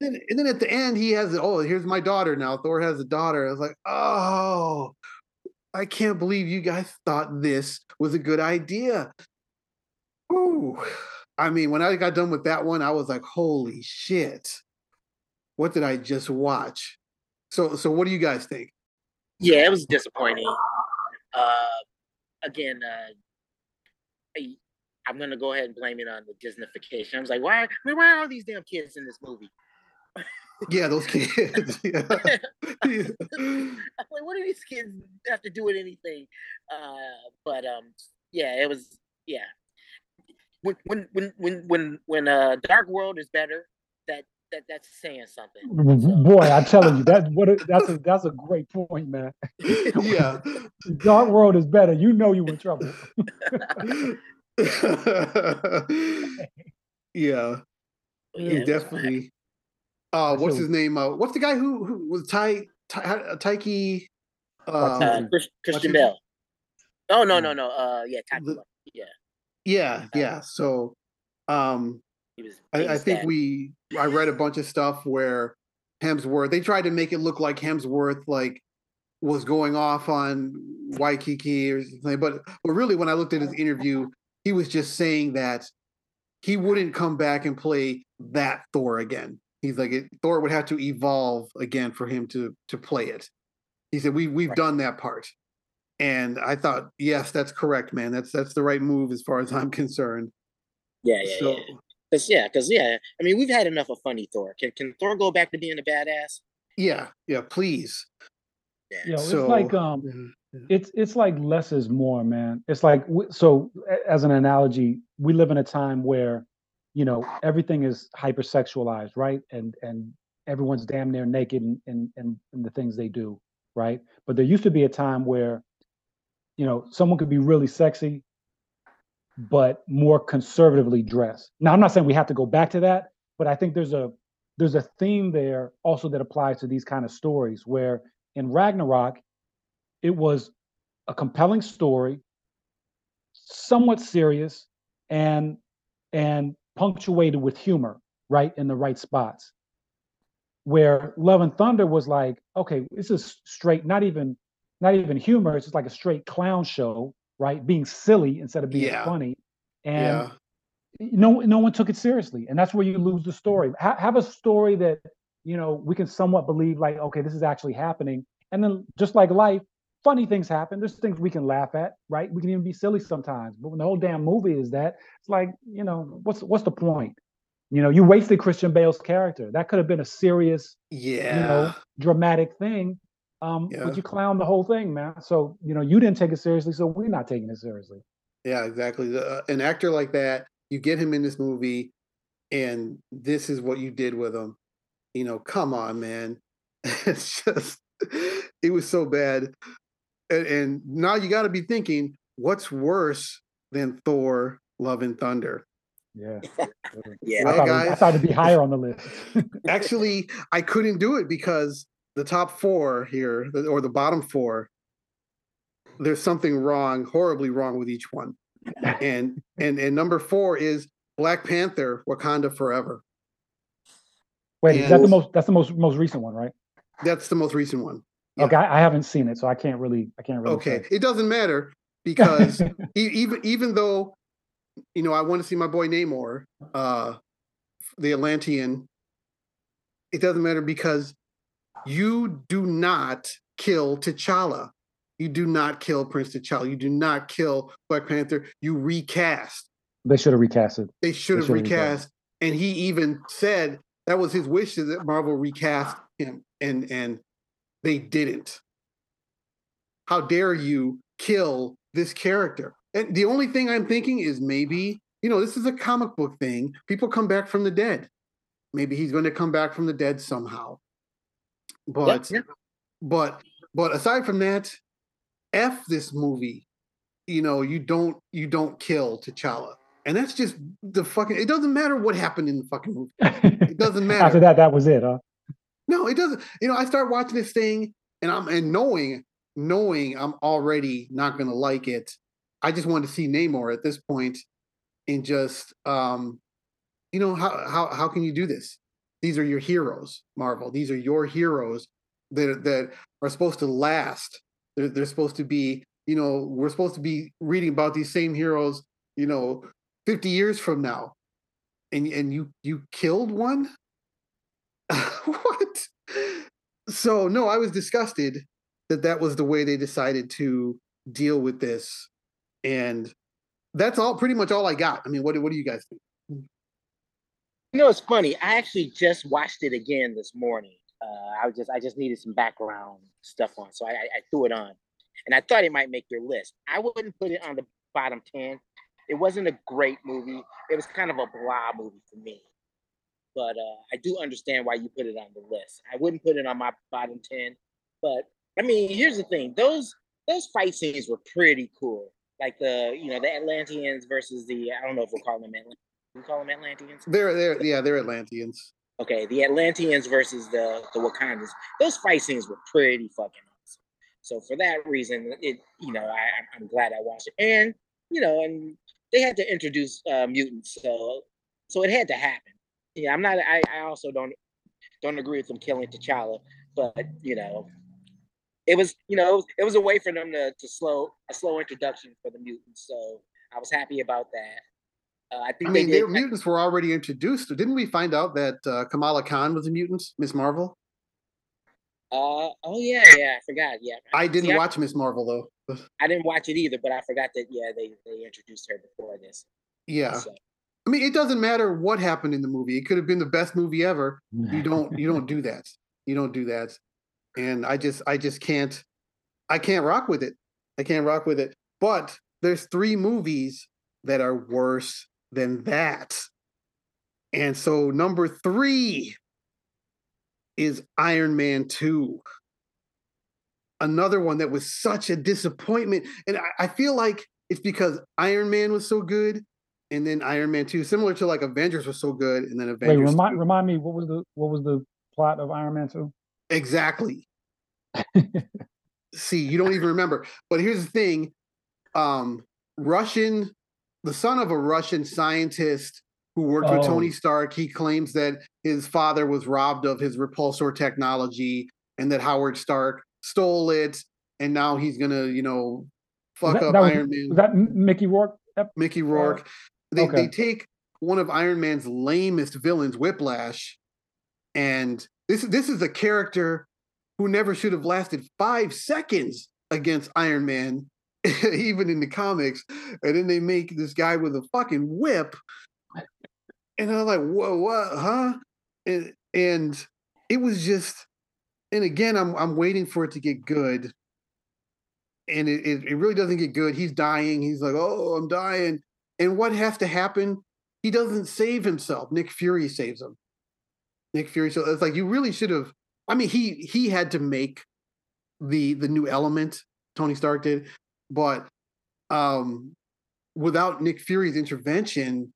then, and then at the end, he has, oh, here's my daughter now. Thor has a daughter. I was like, oh, I can't believe you guys thought this was a good idea. Ooh. I mean, when I got done with that one, I was like, holy shit. What did I just watch? So so what do you guys think? Yeah, it was disappointing. Uh again, uh I'm gonna go ahead and blame it on the Disneyfication. I was like, why, why are all these damn kids in this movie? Yeah, those kids. yeah. yeah. like, what do these kids have to do with anything? Uh, but um, yeah, it was yeah. When when when when when when uh, Dark World is better, that that that's saying something. So. Boy, I'm telling you that what a, that's a that's a great point, man. yeah, Dark World is better. You know you're in trouble. yeah. yeah, definitely. Uh, what's his name? Uh, what's the guy who, who was Ty, Ty uh, Taika? Uh, uh, Christian Bale. Oh no no no. Uh, yeah, Taika. Yeah. Yeah, yeah. So, um, he I, I think we. I read a bunch of stuff where Hemsworth. They tried to make it look like Hemsworth like was going off on Waititi or something, but but really, when I looked at his interview, he was just saying that he wouldn't come back and play that Thor again he's like it, Thor would have to evolve again for him to to play it. He said we we've right. done that part, and I thought yes, that's correct, man. That's that's the right move as far as I'm concerned. Yeah, yeah, so, yeah. Cause yeah, cause yeah. I mean, we've had enough of funny Thor. Can can Thor go back to being a badass? Yeah, yeah, please. Yeah, you know, so, it's like um, yeah. it's it's like less is more, man. It's like so. As an analogy, we live in a time where you know everything is hypersexualized right? And and everyone's damn near naked in, in, in, in the things they do right? But there used to be a time where you know someone could be really sexy but more conservatively dressed. Now i'm not saying we have to go back to that but i think there's a there's a theme there also that applies to these kind of stories where in ragnarok it was a compelling story somewhat serious and and punctuated with humor, right, in the right spots. Where Love and Thunder was like, okay, this is straight, not even not even humor, it's just like a straight clown show, right? Being silly instead of being yeah. funny. And yeah. no no one took it seriously, and that's where you lose the story. Ha- have a story that you know we can somewhat believe, like okay, this is actually happening, and then just like life, funny things happen. There's things we can laugh at, right? We can even be silly sometimes. But when the whole damn movie is that, it's like you know what's what's the point? You know, you wasted Christian Bale's character. That could have been a serious, yeah, you know, dramatic thing. Um, Yeah. but you clown the whole thing, man. So you know, you didn't take it seriously, so we're not taking it seriously. Yeah, exactly. The, uh, an actor like that, you get him in this movie, and this is what you did with him. You know, come on, man. It's just, it was so bad. And, and now you got to be thinking, what's worse than Thor: Love and Thunder? Yeah. Yeah. I, Well, thought it, I thought it'd be higher on the list. Actually, I couldn't do it because the top four here, or the bottom four, there's something wrong, horribly wrong with each one. And and and number four is Black Panther: Wakanda Forever. Wait, is that the most? That's the most most recent one, right? That's the most recent one. Yeah. Okay, I, I haven't seen it, so I can't really. I can't really. Okay, say. it doesn't matter because even even though you know I want to see my boy Namor, uh, the Atlantean, it doesn't matter because you do not kill T'Challa. You do not kill Prince T'Challa. You do not kill Black Panther. You recast. they should have recast it. They should have recast. recast. And he even said that was his wish that Marvel recast him, and and they didn't. How dare you kill this character? And the only thing I'm thinking is maybe you know this is a comic book thing. People come back from the dead. Maybe he's going to come back from the dead somehow. But but but aside from that, f this movie. You know you don't you don't kill T'Challa. And that's just the fucking. It doesn't matter what happened in the fucking movie. it doesn't matter. After that, that was it, huh? No, it doesn't. You know, I start watching this thing, and I'm and knowing, knowing I'm already not gonna like it. I just wanted to see Namor at this point, and just, um, you know, how how how can you do this? These are your heroes, Marvel. These are your heroes that that are supposed to last. They're they're supposed to be. You know, we're supposed to be reading about these same heroes. You know, 50 years from now, and and you you killed one. what? So no, I was disgusted that that was the way they decided to deal with this, and that's all. Pretty much all I got. I mean, what what do you guys think? You know, it's funny. I actually just watched it again this morning. Uh, I was just I just needed some background stuff on, so I, I, I threw it on, and I thought it might make your list. I wouldn't put it on the bottom ten. It wasn't a great movie. It was kind of a blah movie for me. But uh, I do understand why you put it on the list. I wouldn't put it on my bottom ten. But I mean, here's the thing: those those fight scenes were pretty cool. Like the you know the Atlanteans versus the I don't know if we'll call them Atlanteans. We call them Atlanteans. They're they're yeah they're Atlanteans. Okay, the Atlanteans versus the the Wakandans. Those fight scenes were pretty fucking awesome. So for that reason, it you know I I'm glad I watched it, and you know, and they had to introduce uh, mutants, so so it had to happen. Yeah, I'm not. I, I also don't don't agree with them killing T'Challa, but you know, it was you know it was, it was a way for them to to slow a slow introduction for the mutants. So I was happy about that. Uh, I think I mean, their mutants were already introduced. Didn't we find out that uh, Kamala Khan was a mutant, Miss Marvel? Uh, oh yeah, yeah, I forgot. Yeah, I didn't See, watch Miss Marvel though. I didn't watch it either, but I forgot that yeah, they they introduced her before this. Yeah, So, I mean, it doesn't matter what happened in the movie. It could have been the best movie ever. You don't you don't do that. You don't do that. And I just I just can't I can't rock with it. I can't rock with it. But there's three movies that are worse than that. And so number 3 is Iron Man 2. Another one that was such a disappointment. And I, I feel like it's because Iron Man was so good and then Iron Man 2, similar to like Avengers was so good, and then Wait, Avengers. remind 2. remind me what was the what was the plot of Iron Man two? Exactly. See, you don't even remember. But here's the thing: um, Russian, the son of a Russian scientist who worked with Tony Oh. Stark, he claims that his father was robbed of his repulsor technology, and that Howard Stark stole it, and now he's gonna, you know, fuck that, up that was, Iron Man. was that Mickey Rourke? Mickey Rourke. They okay. they take one of Iron Man's lamest villains, Whiplash, and this this is a character who never should have lasted five seconds against Iron Man, even in the comics. And then they make this guy with a fucking whip, and I'm like, whoa, what, huh? And, and it was just, and again, I'm I'm waiting for it to get good and it, it, it, really doesn't get good. He's dying. He's like, oh, I'm dying. And what has to happen? He doesn't save himself. Nick Fury saves him. Nick Fury. So it's like you really should have. I mean, he he had to make the the new element. Tony Stark did, but um, without Nick Fury's intervention,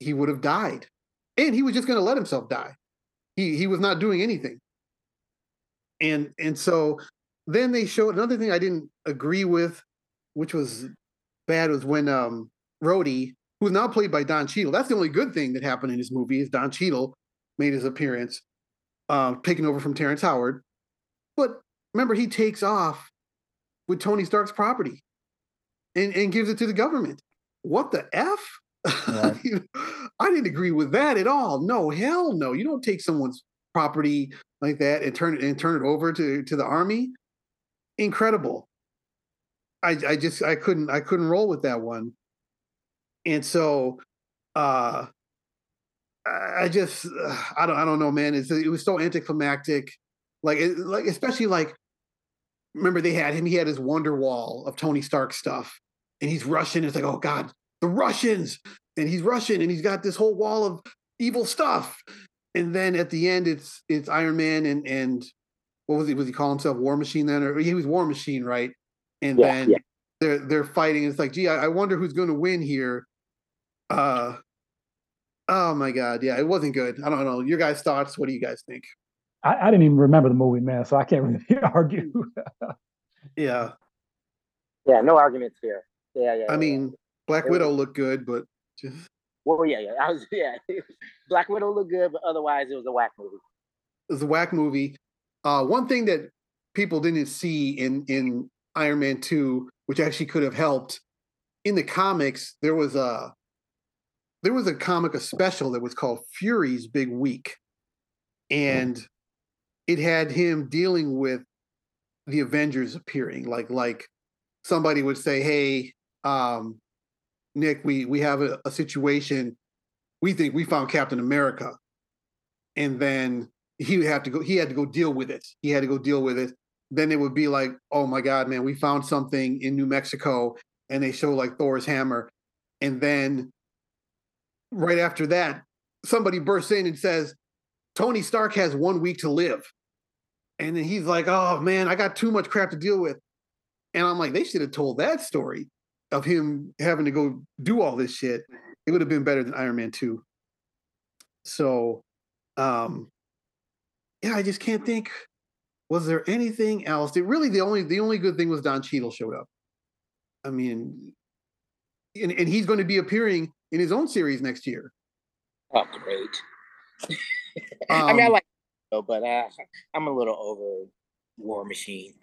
he would have died, and he was just going to let himself die. He he was not doing anything. And and so then they showed another thing I didn't agree with, which was bad, was when um Rhodey, who's now played by Don Cheadle, that's the only good thing that happened in his movie is Don Cheadle made his appearance, uh, taking over from Terrence Howard. But remember, he takes off with Tony Stark's property and, and gives it to the government. What the F? Right. I didn't agree with that at all. No, hell no. You don't take someone's property like that and turn it and turn it over to, to the army incredible. I I just I couldn't I couldn't roll with that one. And so uh I just I don't I don't know man it's, it was so anticlimactic like it, like especially like remember they had him he had his wonder wall of Tony Stark stuff and he's Russian it's like oh god the Russians and he's Russian and he's got this whole wall of evil stuff and then at the end it's it's Iron Man and and what was he? Was he call himself War Machine then, or he was War Machine, right? And yeah, then yeah. they're they're fighting. It's like, gee, I, I wonder who's going to win here. Uh, oh my god, yeah, it wasn't good. I don't know. Your guys' thoughts? What do you guys think? I, I didn't even remember the movie, man, so I can't really argue. yeah. Yeah, no arguments here. Yeah, yeah. I yeah, mean, Black it Widow was... looked good, but just. Well, yeah, yeah. I was, yeah. Black Widow looked good, but otherwise, it was a whack movie. It was a whack movie. Uh, one thing that people didn't see in in Iron Man two, which actually could have helped, in the comics, there was a there was a comic, a special that was called Fury's Big Week, and it had him dealing with the Avengers appearing. Like like somebody would say, "Hey, um, Nick, we we have a, a situation. We think we found Captain America," and then he would have to go he had to go deal with it he had to go deal with it then it would be like oh my god man we found something in new mexico and they show like thor's hammer and then right after that somebody bursts in and says tony stark has one week to live and then he's like oh man i got too much crap to deal with and i'm like they should have told that story of him having to go do all this shit it would have been better than iron man 2 so um yeah, I just can't think. Was there anything else? It really the only the only good thing was Don Cheadle showed up. I mean, and, and he's going to be appearing in his own series next year. Oh, great! um, I mean, I um like, but uh, I'm a little over War Machine.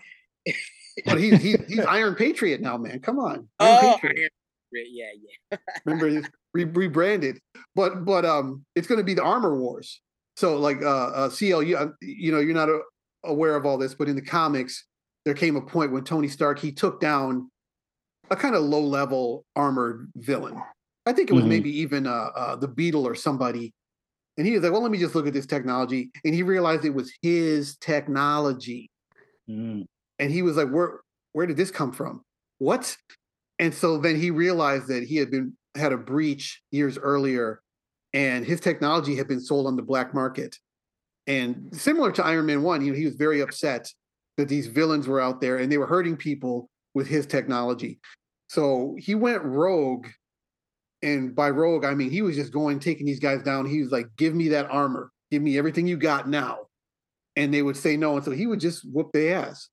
but he's he's he's Iron Patriot now, man. Come on, Iron oh, Patriot. Iron, yeah, yeah. Remember, re- rebranded, but but um, it's going to be the Armor Wars. So like uh, uh CL, you, uh, you know, you're not a, uh, aware of all this, but in the comics, there came a point when Tony Stark he took down a kind of low level armored villain. I think it was mm-hmm. maybe even uh, uh, the Beetle or somebody. And he was like, "Well, let me just look at this technology," and he realized it was his technology. Mm. And he was like, "Where, where did this come from? What?" And so then he realized that he had been had a breach years earlier and his technology had been sold on the black market. And similar to Iron Man 1, you know, he was very upset that these villains were out there and they were hurting people with his technology. So he went rogue. And by rogue, I mean he was just going, taking these guys down. He was like, give me that armor, give me everything you got now. And they would say no. And so he would just whoop their ass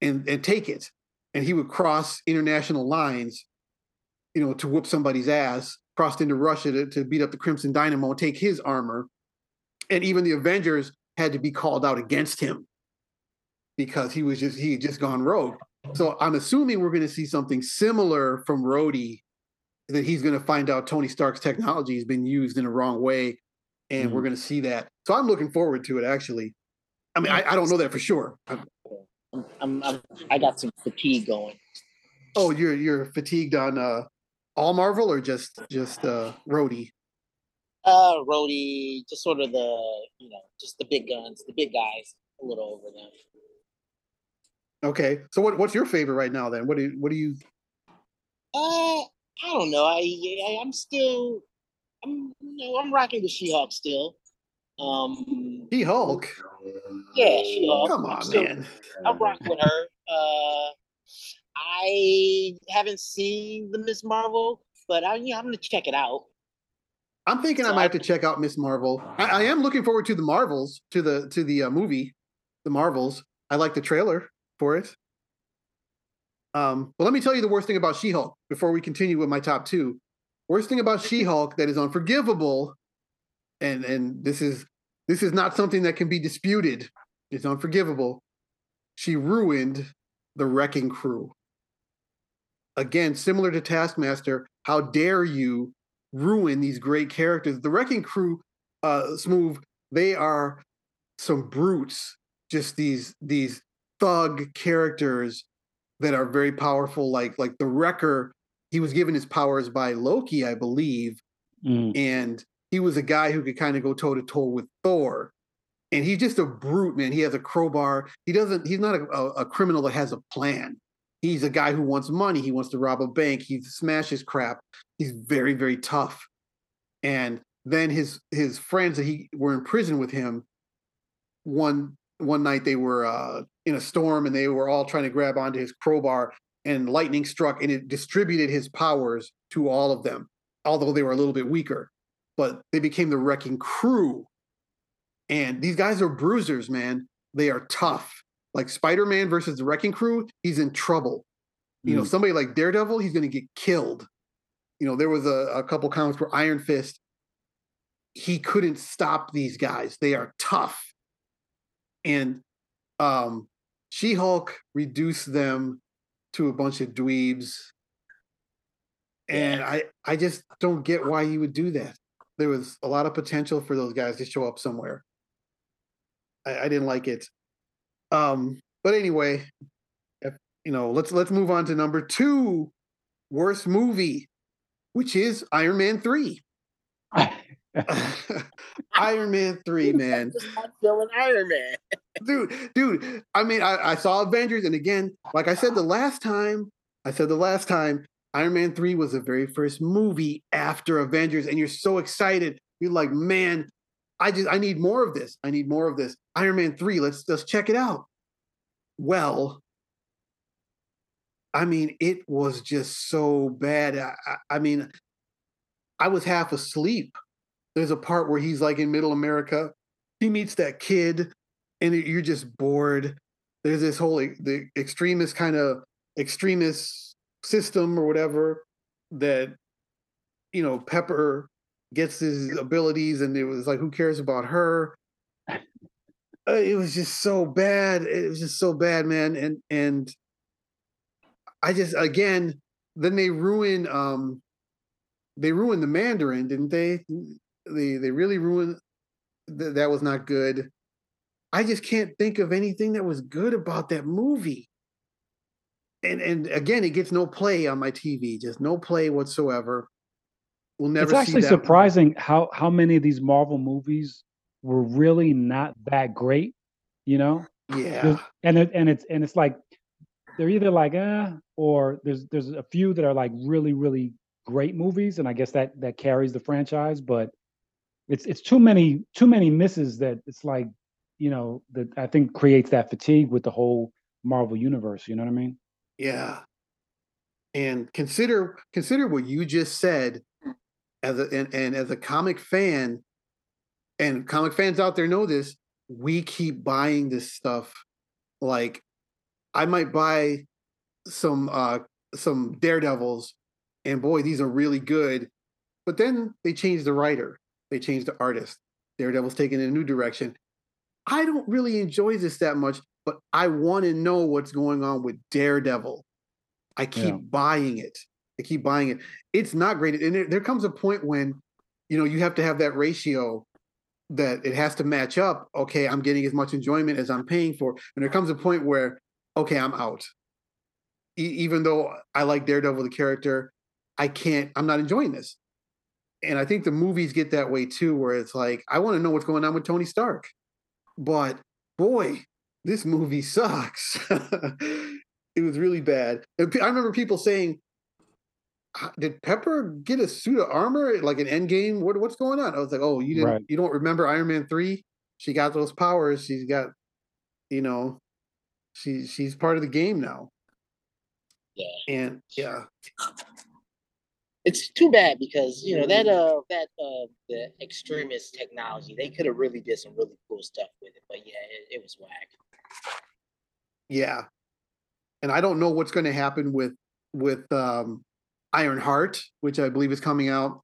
and, and take it. And he would cross international lines, you know, to whoop somebody's ass crossed into Russia to, to beat up the Crimson Dynamo and take his armor. And even the Avengers had to be called out against him because he was just he had just gone rogue. So I'm assuming we're going to see something similar from Rhodey that he's going to find out Tony Stark's technology has been used in a wrong way, and mm. we're going to see that. So I'm looking forward to it. Actually, I mean, I, I don't know that for sure. I'm, I'm, I'm, i got some fatigue going. Oh, you're you're fatigued on uh, all Marvel or just just uh, Rhodey? Uh, Rhodey, just sort of the you know just the big guns, the big guys, a little over them. Okay, so what, what's your favorite right now then? What do you, what do you? Uh, I don't know. I, I am still, I'm you know I'm rocking the She-Hulk still. Um, She-Hulk. Yeah, She-Hulk. Come on, I'm still, man. I'm rocking with her. Uh, I haven't seen the Miss Marvel, but I yeah I'm gonna check it out. I'm thinking so I might have to check out Miss Marvel. I, I, am looking forward to the Marvels, to the to the uh, movie, the Marvels. I like the trailer for it. Um, but let me tell you the worst thing about She-Hulk before we continue with my top two. Worst thing about She-Hulk that is unforgivable, and and this is this is not something that can be disputed. It's unforgivable. She ruined the Wrecking Crew. Again, similar to Taskmaster, how dare you ruin these great characters? The Wrecking Crew, uh, Smooth, they are some brutes. Just these these thug characters that are very powerful, like like the Wrecker. He was given his powers by Loki, I believe, mm. and he was a guy who could kind of go toe to toe with Thor. And he's just a brute, man. He has a crowbar. He doesn't. He's not a, a, a criminal that has a plan. He's a guy who wants money. He wants to rob a bank. He smashes crap. He's very, very tough. And then his his friends that he were in prison with him. One one night they were uh, in a storm and they were all trying to grab onto his crowbar and lightning struck and it distributed his powers to all of them although they were a little bit weaker. But they became the wrecking crew. And these guys are bruisers man. They are tough. Like spider-man versus the wrecking crew he's in trouble. You know mm. somebody like daredevil he's going to get killed. You know there was a, a couple comics where iron fist he couldn't stop these guys. They are tough. And um, She Hulk reduced them to a bunch of dweebs, and I I just don't get why you would do that. There was a lot of potential for those guys to show up somewhere. I, I didn't like it. Um, but anyway, if, you know, let's let's move on to number two, worst movie, which is Iron Man three. Iron Man 3, man. Just not feeling Iron Man. dude, dude. I mean, I, I saw Avengers, and again, like I said the last time, I said the last time, Iron Man 3 was the very first movie after Avengers, and you're so excited. You're like, man, I just I need more of this. I need more of this. Iron Man 3, let's let's check it out. Well, I mean, it was just so bad. I, I, I mean, I was half asleep there's a part where he's like in middle America. He meets that kid, and you're just bored. There's this whole the extremist kind of Extremis system or whatever that you know Pepper gets his abilities, and it was like, who cares about her? Uh, it was just so bad. It was just so bad, man. And and I just again, then they ruin um they ruined the Mandarin, didn't they? They they really ruined th- that was not good. I just can't think of anything that was good about that movie. And and again, it gets no play on my TV, just no play whatsoever. We'll never. It's actually surprising movie. how how many of these Marvel movies were really not that great. You know. Yeah. There's, and it and it's and it's like they're either like eh, or there's there's a few that are like really really great movies, and I guess that that carries the franchise. But it's it's too many too many misses that it's like you know that I think creates that fatigue with the whole Marvel universe. You know what I mean? Yeah. And consider consider what you just said as a and, and as a comic fan, and comic fans out there know this. We keep buying this stuff. Like, I might buy some uh some Daredevils, and boy, these are really good. But then they change the writer they changed the artist. Daredevil's taking a new direction. I don't really enjoy this that much, but I want to know what's going on with Daredevil. I keep yeah. buying it. I keep buying it. It's not great. And there, there comes a point when, you know, you have to have that ratio that it has to match up. Okay, I'm getting as much enjoyment as I'm paying for. And there comes a point where, okay, I'm out. E- even though I like Daredevil, the character, I can't, I'm not enjoying this. And I think the movies get that way too, where it's like, I want to know what's going on with Tony Stark. But boy, this movie sucks. it was really bad. I remember people saying, did Pepper get a suit of armor like an Endgame? What what's going on? I was like, oh, you didn't right. you don't remember Iron Man three? She got those powers. She's got, you know, she she's part of the game now. Yeah. And yeah. It's too bad because you know that uh that uh the Extremis technology they could have really did some really cool stuff with it, but yeah, it, it was whack. Yeah, and I don't know what's going to happen with with um Iron Heart, which I believe is coming out,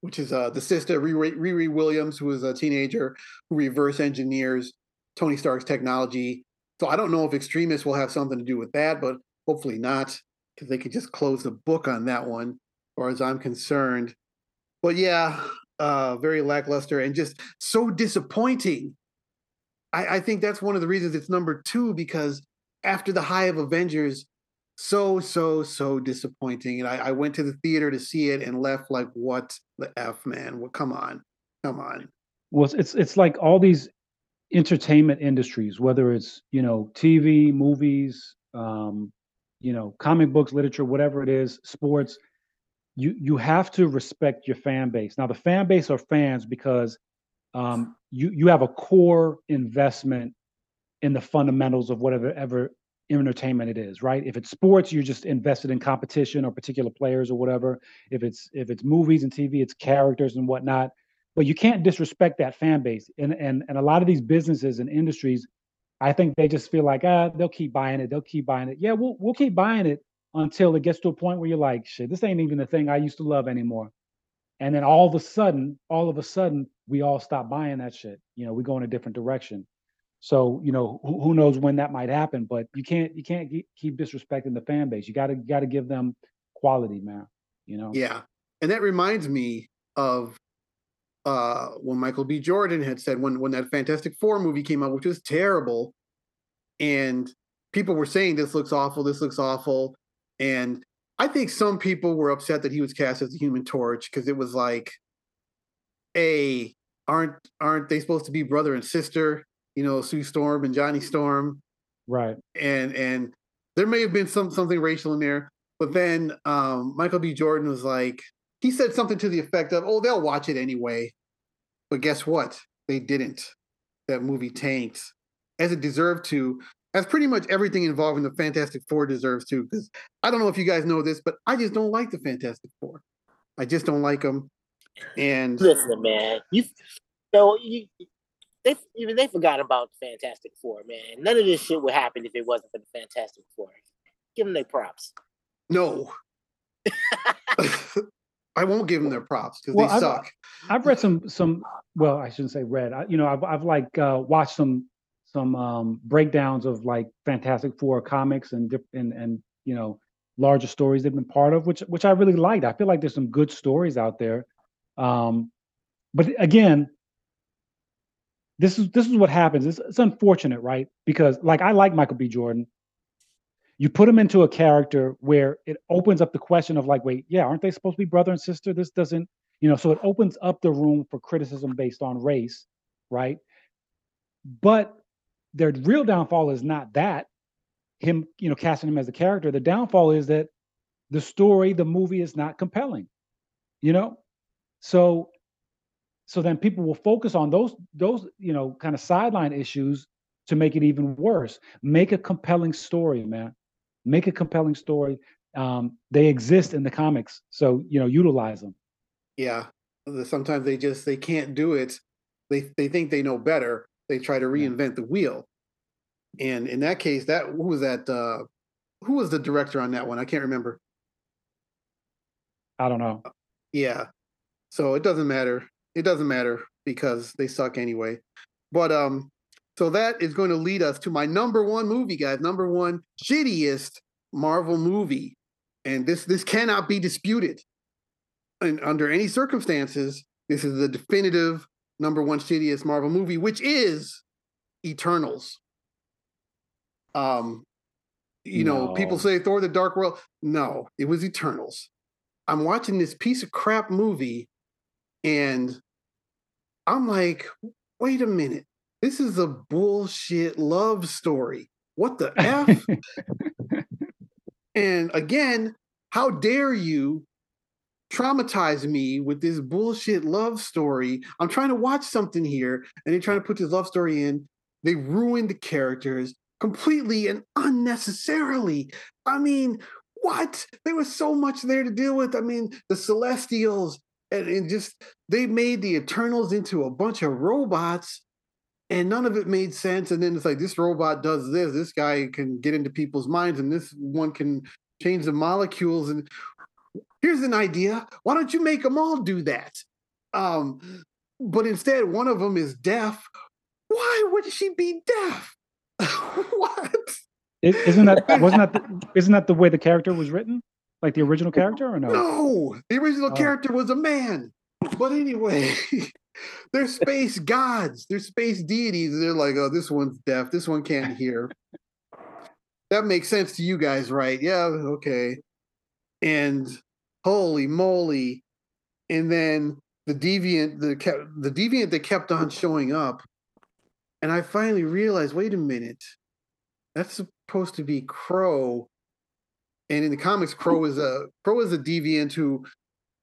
which is uh, the sister Riri, Riri Williams, who is a teenager who reverse engineers Tony Stark's technology. So I don't know if extremists will have something to do with that, but hopefully not, because they could just close the book on that one, far as I'm concerned. But yeah, uh, very lackluster and just so disappointing. I, I think that's one of the reasons it's number two because after the high of Avengers, so so so disappointing and I, I, went to the theater to see it and left like what the f man well come on come on well it's it's like all these entertainment industries whether it's you know tv movies um you know comic books literature whatever it is sports you you have to respect your fan base. Now the fan base are fans because um you you have a core investment in the fundamentals of whatever ever entertainment it is right? If it's sports you're just invested in competition or particular players or whatever. If it's if it's movies and tv it's characters and whatnot. But you can't disrespect that fan base. And and, and a lot of these businesses and industries i think they just feel like ah they'll keep buying it they'll keep buying it. Yeah we'll, we'll keep buying it until it gets to a point where you're like shit this ain't even the thing i used to love anymore and then all of a sudden all of a sudden we all stop buying that shit you know we go in a different direction so you know who, who, knows when that might happen, but you can't you can't keep disrespecting the fan base. You got to got to give them quality, man. You know. Yeah, and that reminds me of uh, when Michael B. Jordan had said when when that Fantastic Four movie came out, which was terrible, and people were saying this looks awful, this looks awful, and I think some people were upset that he was cast as the Human Torch because it was like, a aren't aren't they supposed to be brother and sister? you know, Sue Storm and Johnny Storm. Right. And and there may have been some something racial in there, but then um, Michael B. Jordan was like, he said something to the effect of, "Oh, they'll watch it anyway." But guess what? They didn't. That movie tanked, as it deserved to, as pretty much everything involving the Fantastic Four deserves to. Because I don't know if you guys know this, but I just don't like the Fantastic Four. I just don't like them. And listen, man, you know, you they even they forgot about the Fantastic Four, man. None of this shit would happen if it wasn't for the Fantastic Four. Give them their props. No. I won't give them their props because well, they I've, suck. I've read some some. Well, I shouldn't say read. I, you know, I've I've like uh, watched some some um, breakdowns of like Fantastic Four comics and and and you know larger stories they've been part of, which which I really liked. I feel like there's some good stories out there. Um, but again, this is this is what happens. It's, it's unfortunate, right? Because like I like Michael B. Jordan. You put him into a character where it opens up the question of like, wait, yeah, aren't they supposed to be brother and sister? This doesn't, you know, so it opens up the room for criticism based on race, right? But their real downfall is not that him, you know, casting him as a character. The downfall is that the story, the movie is not compelling, you know? So so then people will focus on those those you know kind of sideline issues to make it even worse. Make a compelling story man. Make a compelling story. Um, they exist in the comics so you know utilize them. Yeah. Sometimes they just they can't do it. They they think they know better they try to reinvent the wheel and in that case that who was that uh who was the director on that one i can't remember i don't know yeah so it doesn't matter it doesn't matter because they suck anyway. But um, so that is going to lead us to my number one movie, guys. Number one shittiest Marvel movie. and this this cannot be disputed. And under any circumstances, this is the definitive number one shittiest Marvel movie, which is Eternals. Um, you no. know, people say Thor: The Dark World. No, it was Eternals. I'm watching this piece of crap movie, and I'm like, wait a minute, this is a bullshit love story. What the f? and again, how dare you traumatize me with this bullshit love story. I'm trying to watch something here, and they're trying to put this love story in. They ruined the characters completely and unnecessarily. I mean, what? There was so much there to deal with. I mean, the Celestials and, and just they made the Eternals into a bunch of robots and none of it made sense. And then it's like this robot does this, this guy can get into people's minds, and this one can change the molecules. And here's an idea: why don't you make them all do that? Um, but instead, one of them is deaf. Why would she be deaf? what? Isn't that wasn't that the, isn't that the way the character was written? Like the original character, or no? No, the original oh. character was a man. But anyway, they're space gods. They're space deities. They're like, oh, this one's deaf. This one can't hear. that makes sense to you guys, right? Yeah, okay. And holy moly! And then the deviant, the the deviant that kept on showing up, and I finally realized, wait a minute, that's supposed to be Kro. And in the comics, Kro is a Kro is a deviant who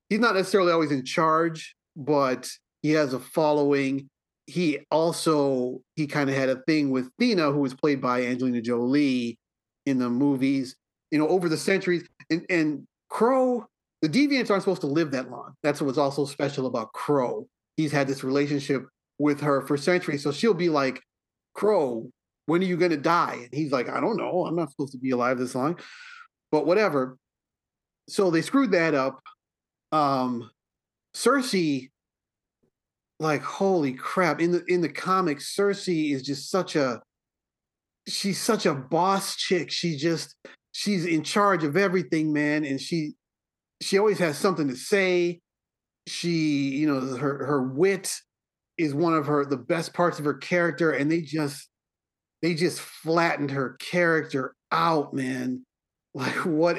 he's not necessarily always in charge, but he has a following. He also he kind of had a thing with Thena, who was played by Angelina Jolie in the movies. You know, over the centuries, and and Kro, the deviants aren't supposed to live that long. That's what's also special about Kro. He's had this relationship with her for centuries, so she'll be like, "Kro, when are you going to die?" And he's like, "I don't know. I'm not supposed to be alive this long." But whatever. So they screwed that up. Um, Sersi like holy crap in the in the comics Sersi is just such a she's such a boss chick she just she's in charge of everything man and she she always has something to say. She you know her her wit is one of her the best parts of her character and they just they just flattened her character out man. Like what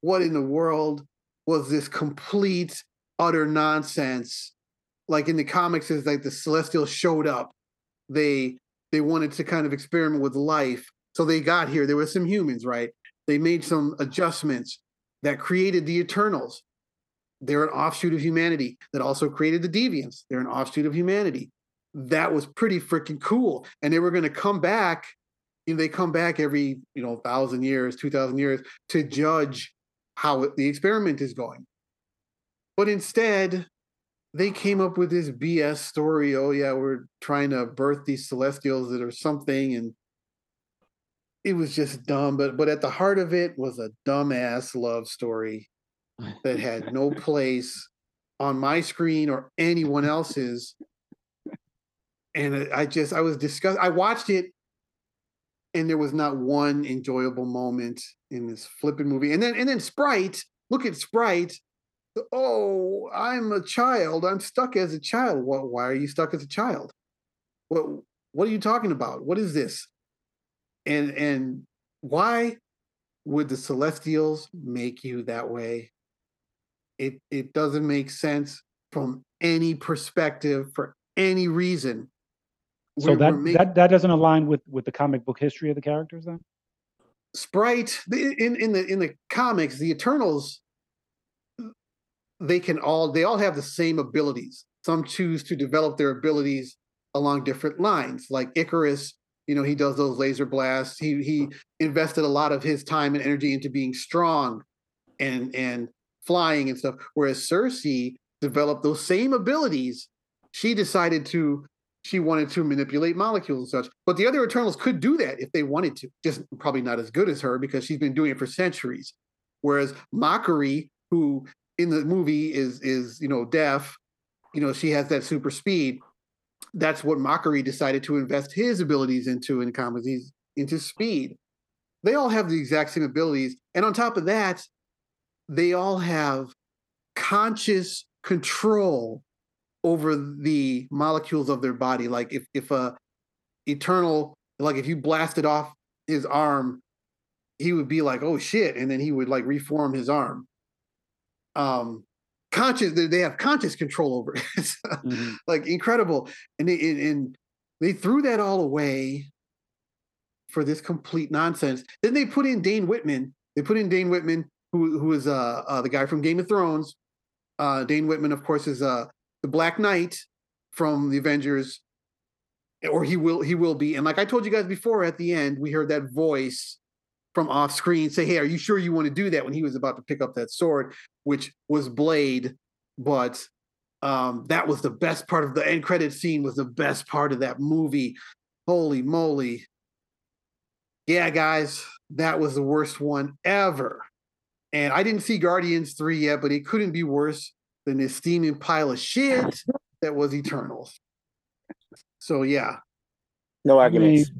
what in the world was this complete utter nonsense? Like in the comics is like the celestials showed up. They they wanted to kind of experiment with life. So they got here. There were some humans right? They made some adjustments that created the eternals. They're an offshoot of humanity that also created the deviants. They're an offshoot of humanity. That was pretty freaking cool. And they were going to come back you know they come back every you know thousand years two thousand years to judge how the experiment is going. But instead they came up with this BS story. Oh yeah, we're trying to birth these celestials that are something, and it was just dumb. But but at the heart of it was a dumbass love story that had no place on my screen or anyone else's. And I just I was disgusted. I watched it, and there was not one enjoyable moment in this flipping movie. And then and then Sprite. Look at Sprite oh, I'm a child. I'm stuck as a child. Well, why are you stuck as a child? What what are you talking about? What is this? And and why would the celestials make you that way? It it doesn't make sense from any perspective for any reason. So we're, that we're making... that that doesn't align with with the comic book history of the characters then? Sprite in in the in the comics, the Eternals they can all they all have the same abilities. Some choose to develop their abilities along different lines. Like Icarus, you know, he does those laser blasts. He he invested a lot of his time and energy into being strong and and flying and stuff. Whereas Sersi developed those same abilities. She decided to she wanted to manipulate molecules and such. But the other Eternals could do that if they wanted to, just probably not as good as her because she's been doing it for centuries. Whereas Makkari who in the movie is is you know deaf you know she has that super speed that's what Makkari decided to invest his abilities into in comedies into speed they all have the exact same abilities and on top of that they all have conscious control over the molecules of their body. Like if if a eternal, like if you blasted off his arm, he would be like, "Oh shit," and then he would like reform his arm. Um, conscious, they have conscious control over it. mm-hmm. Like incredible, and they and they threw that all away for this complete nonsense. Then they put in Dane Whitman. They put in Dane Whitman, who who is uh, uh the guy from Game of Thrones. Uh, Dane Whitman, of course, is uh the Black Knight from the Avengers, or he will he will be. And like I told you guys before, at the end we heard that voice from off screen say, "Hey, are you sure you want to do that?" When he was about to pick up that sword, which was Blade, but um, that was the best part of the end credit scene. Was the best part of that movie. Holy moly! Yeah, guys, that was the worst one ever. And I didn't see Guardians 3 yet, but it couldn't be worse than this steaming pile of shit that was Eternals. So yeah. No arguments.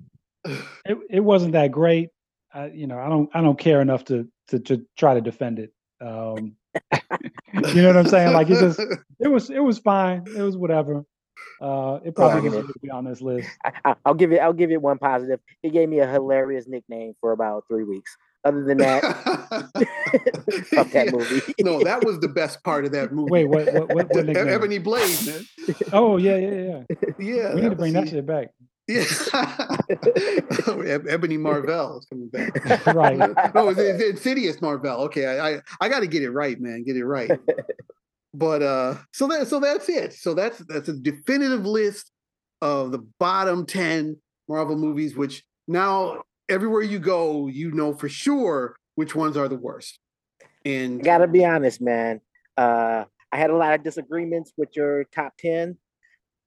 I mean, it, it wasn't that great. I, you know, I don't I don't care enough to to, to try to defend it. Um, you know what I'm saying? Like it just it was it was fine. It was whatever. Uh, it probably needs to be on this list. I, will give it. I'll give it one positive. He gave me a hilarious nickname for about three weeks. Other than that, fuck that movie. no, that was the best part of that movie. Wait, what? What? what, what Ebony Blade, man. Oh yeah, yeah, yeah. Yeah, we need to bring that shit back. Yeah, Ebony Marvell is coming back. right. No, it's, it's Insidious Marvell. Okay, I I, I got to get it right, man. Get it right. but uh, so that so that's it. So that's that's a definitive list of the bottom ten Marvel movies, which now everywhere you go, you know for sure which ones are the worst. And I gotta be honest, man. Uh, I had a lot of disagreements with your top ten.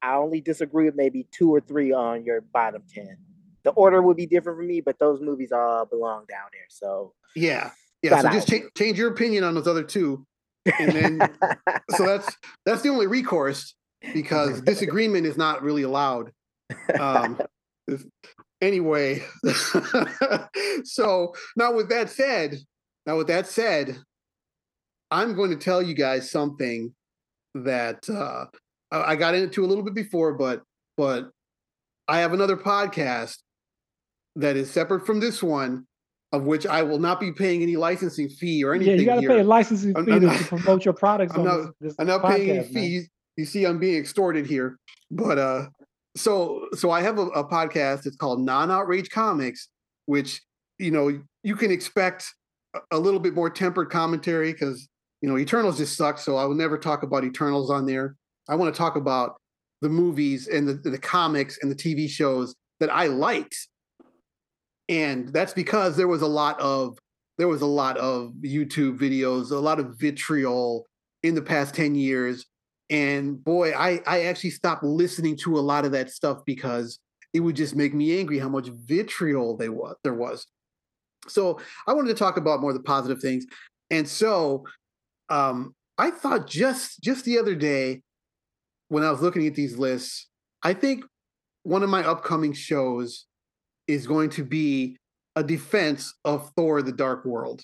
I only disagree with maybe two or three on your bottom ten. The order would be different for me, but those movies all belong down there. So yeah, yeah. So just cha- change your opinion on those other two, and then so that's that's the only recourse because disagreement is not really allowed. Um, anyway, so now with that said, now with that said, I'm going to tell you guys something that uh, I got into a little bit before, but but I have another podcast that is separate from this one, of which I will not be paying any licensing fee or anything. Yeah, you got to pay a licensing fee I'm, I'm to, promote your products. I'm not, this, this I'm not podcast, paying any fees. You see, I'm being extorted here, but uh, so so I have a, a podcast. It's called Non Outrage Comics, which you know you can expect a, a little bit more tempered commentary because you know Eternals just sucks. So I will never talk about Eternals on there. I want to talk about the movies and the, the comics and the TV shows that I liked, and that's because there was a lot of there was a lot of YouTube videos, a lot of vitriol in the past ten years and boy, I, I actually stopped listening to a lot of that stuff because it would just make me angry how much vitriol they was there was. So I wanted to talk about more of the positive things. And so um, I thought just just the other day when I was looking at these lists, I think one of my upcoming shows is going to be a defense of Thor the Dark World,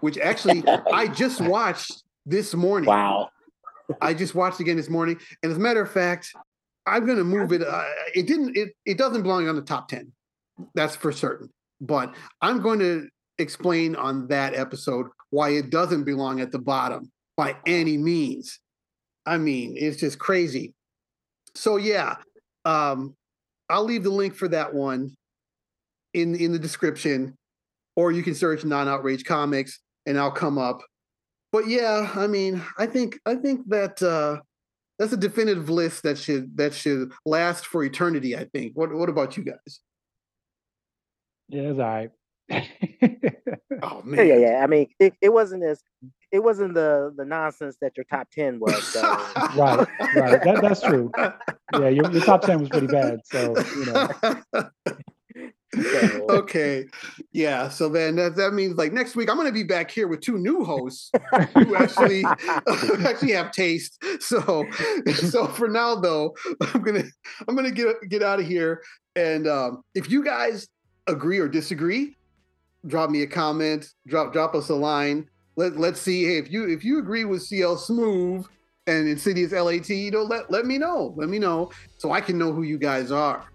which actually I just watched this morning. Wow. I just watched again this morning, and as a matter of fact, I'm going to move it. Uh, it didn't. It it doesn't belong on the top ten. That's for certain. But I'm going to explain on that episode why it doesn't belong at the bottom by any means. I mean, it's just crazy. So yeah, um, I'll leave the link for that one in in the description, or you can search non outrage comics and I'll come up but yeah, I mean, I think I think that uh, that's a definitive list that should that should last for eternity. I think. What What about you guys? Yeah, it's all right. oh man. Yeah, yeah, yeah. I mean, it, it wasn't as it wasn't the the nonsense that your top ten was. So. right, right. That, that's true. Yeah, your, your top ten was pretty bad. So you know. okay. Yeah. So then that, that means like next week I'm going to be back here with two new hosts who actually actually have taste. So so for now though, I'm gonna I'm gonna get get out of here. And um, if you guys agree or disagree, drop me a comment, drop drop us a line. let let's see hey, if you if you agree with CL Smooth and Insidious LAT, you know, let let me know. Let me know so I can know who you guys are.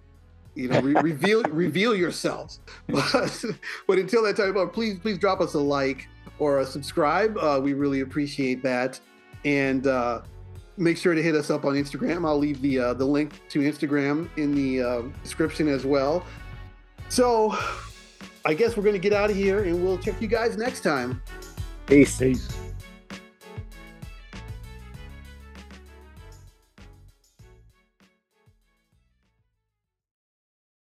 You know, re- reveal reveal yourselves. But but until that time, please please drop us a like or a subscribe. Uh, we really appreciate that. And uh, make sure to hit us up on Instagram. I'll leave the uh, the link to Instagram in the uh, description as well. So I guess we're going to get out of here and we'll check you guys next time. Peace. Peace.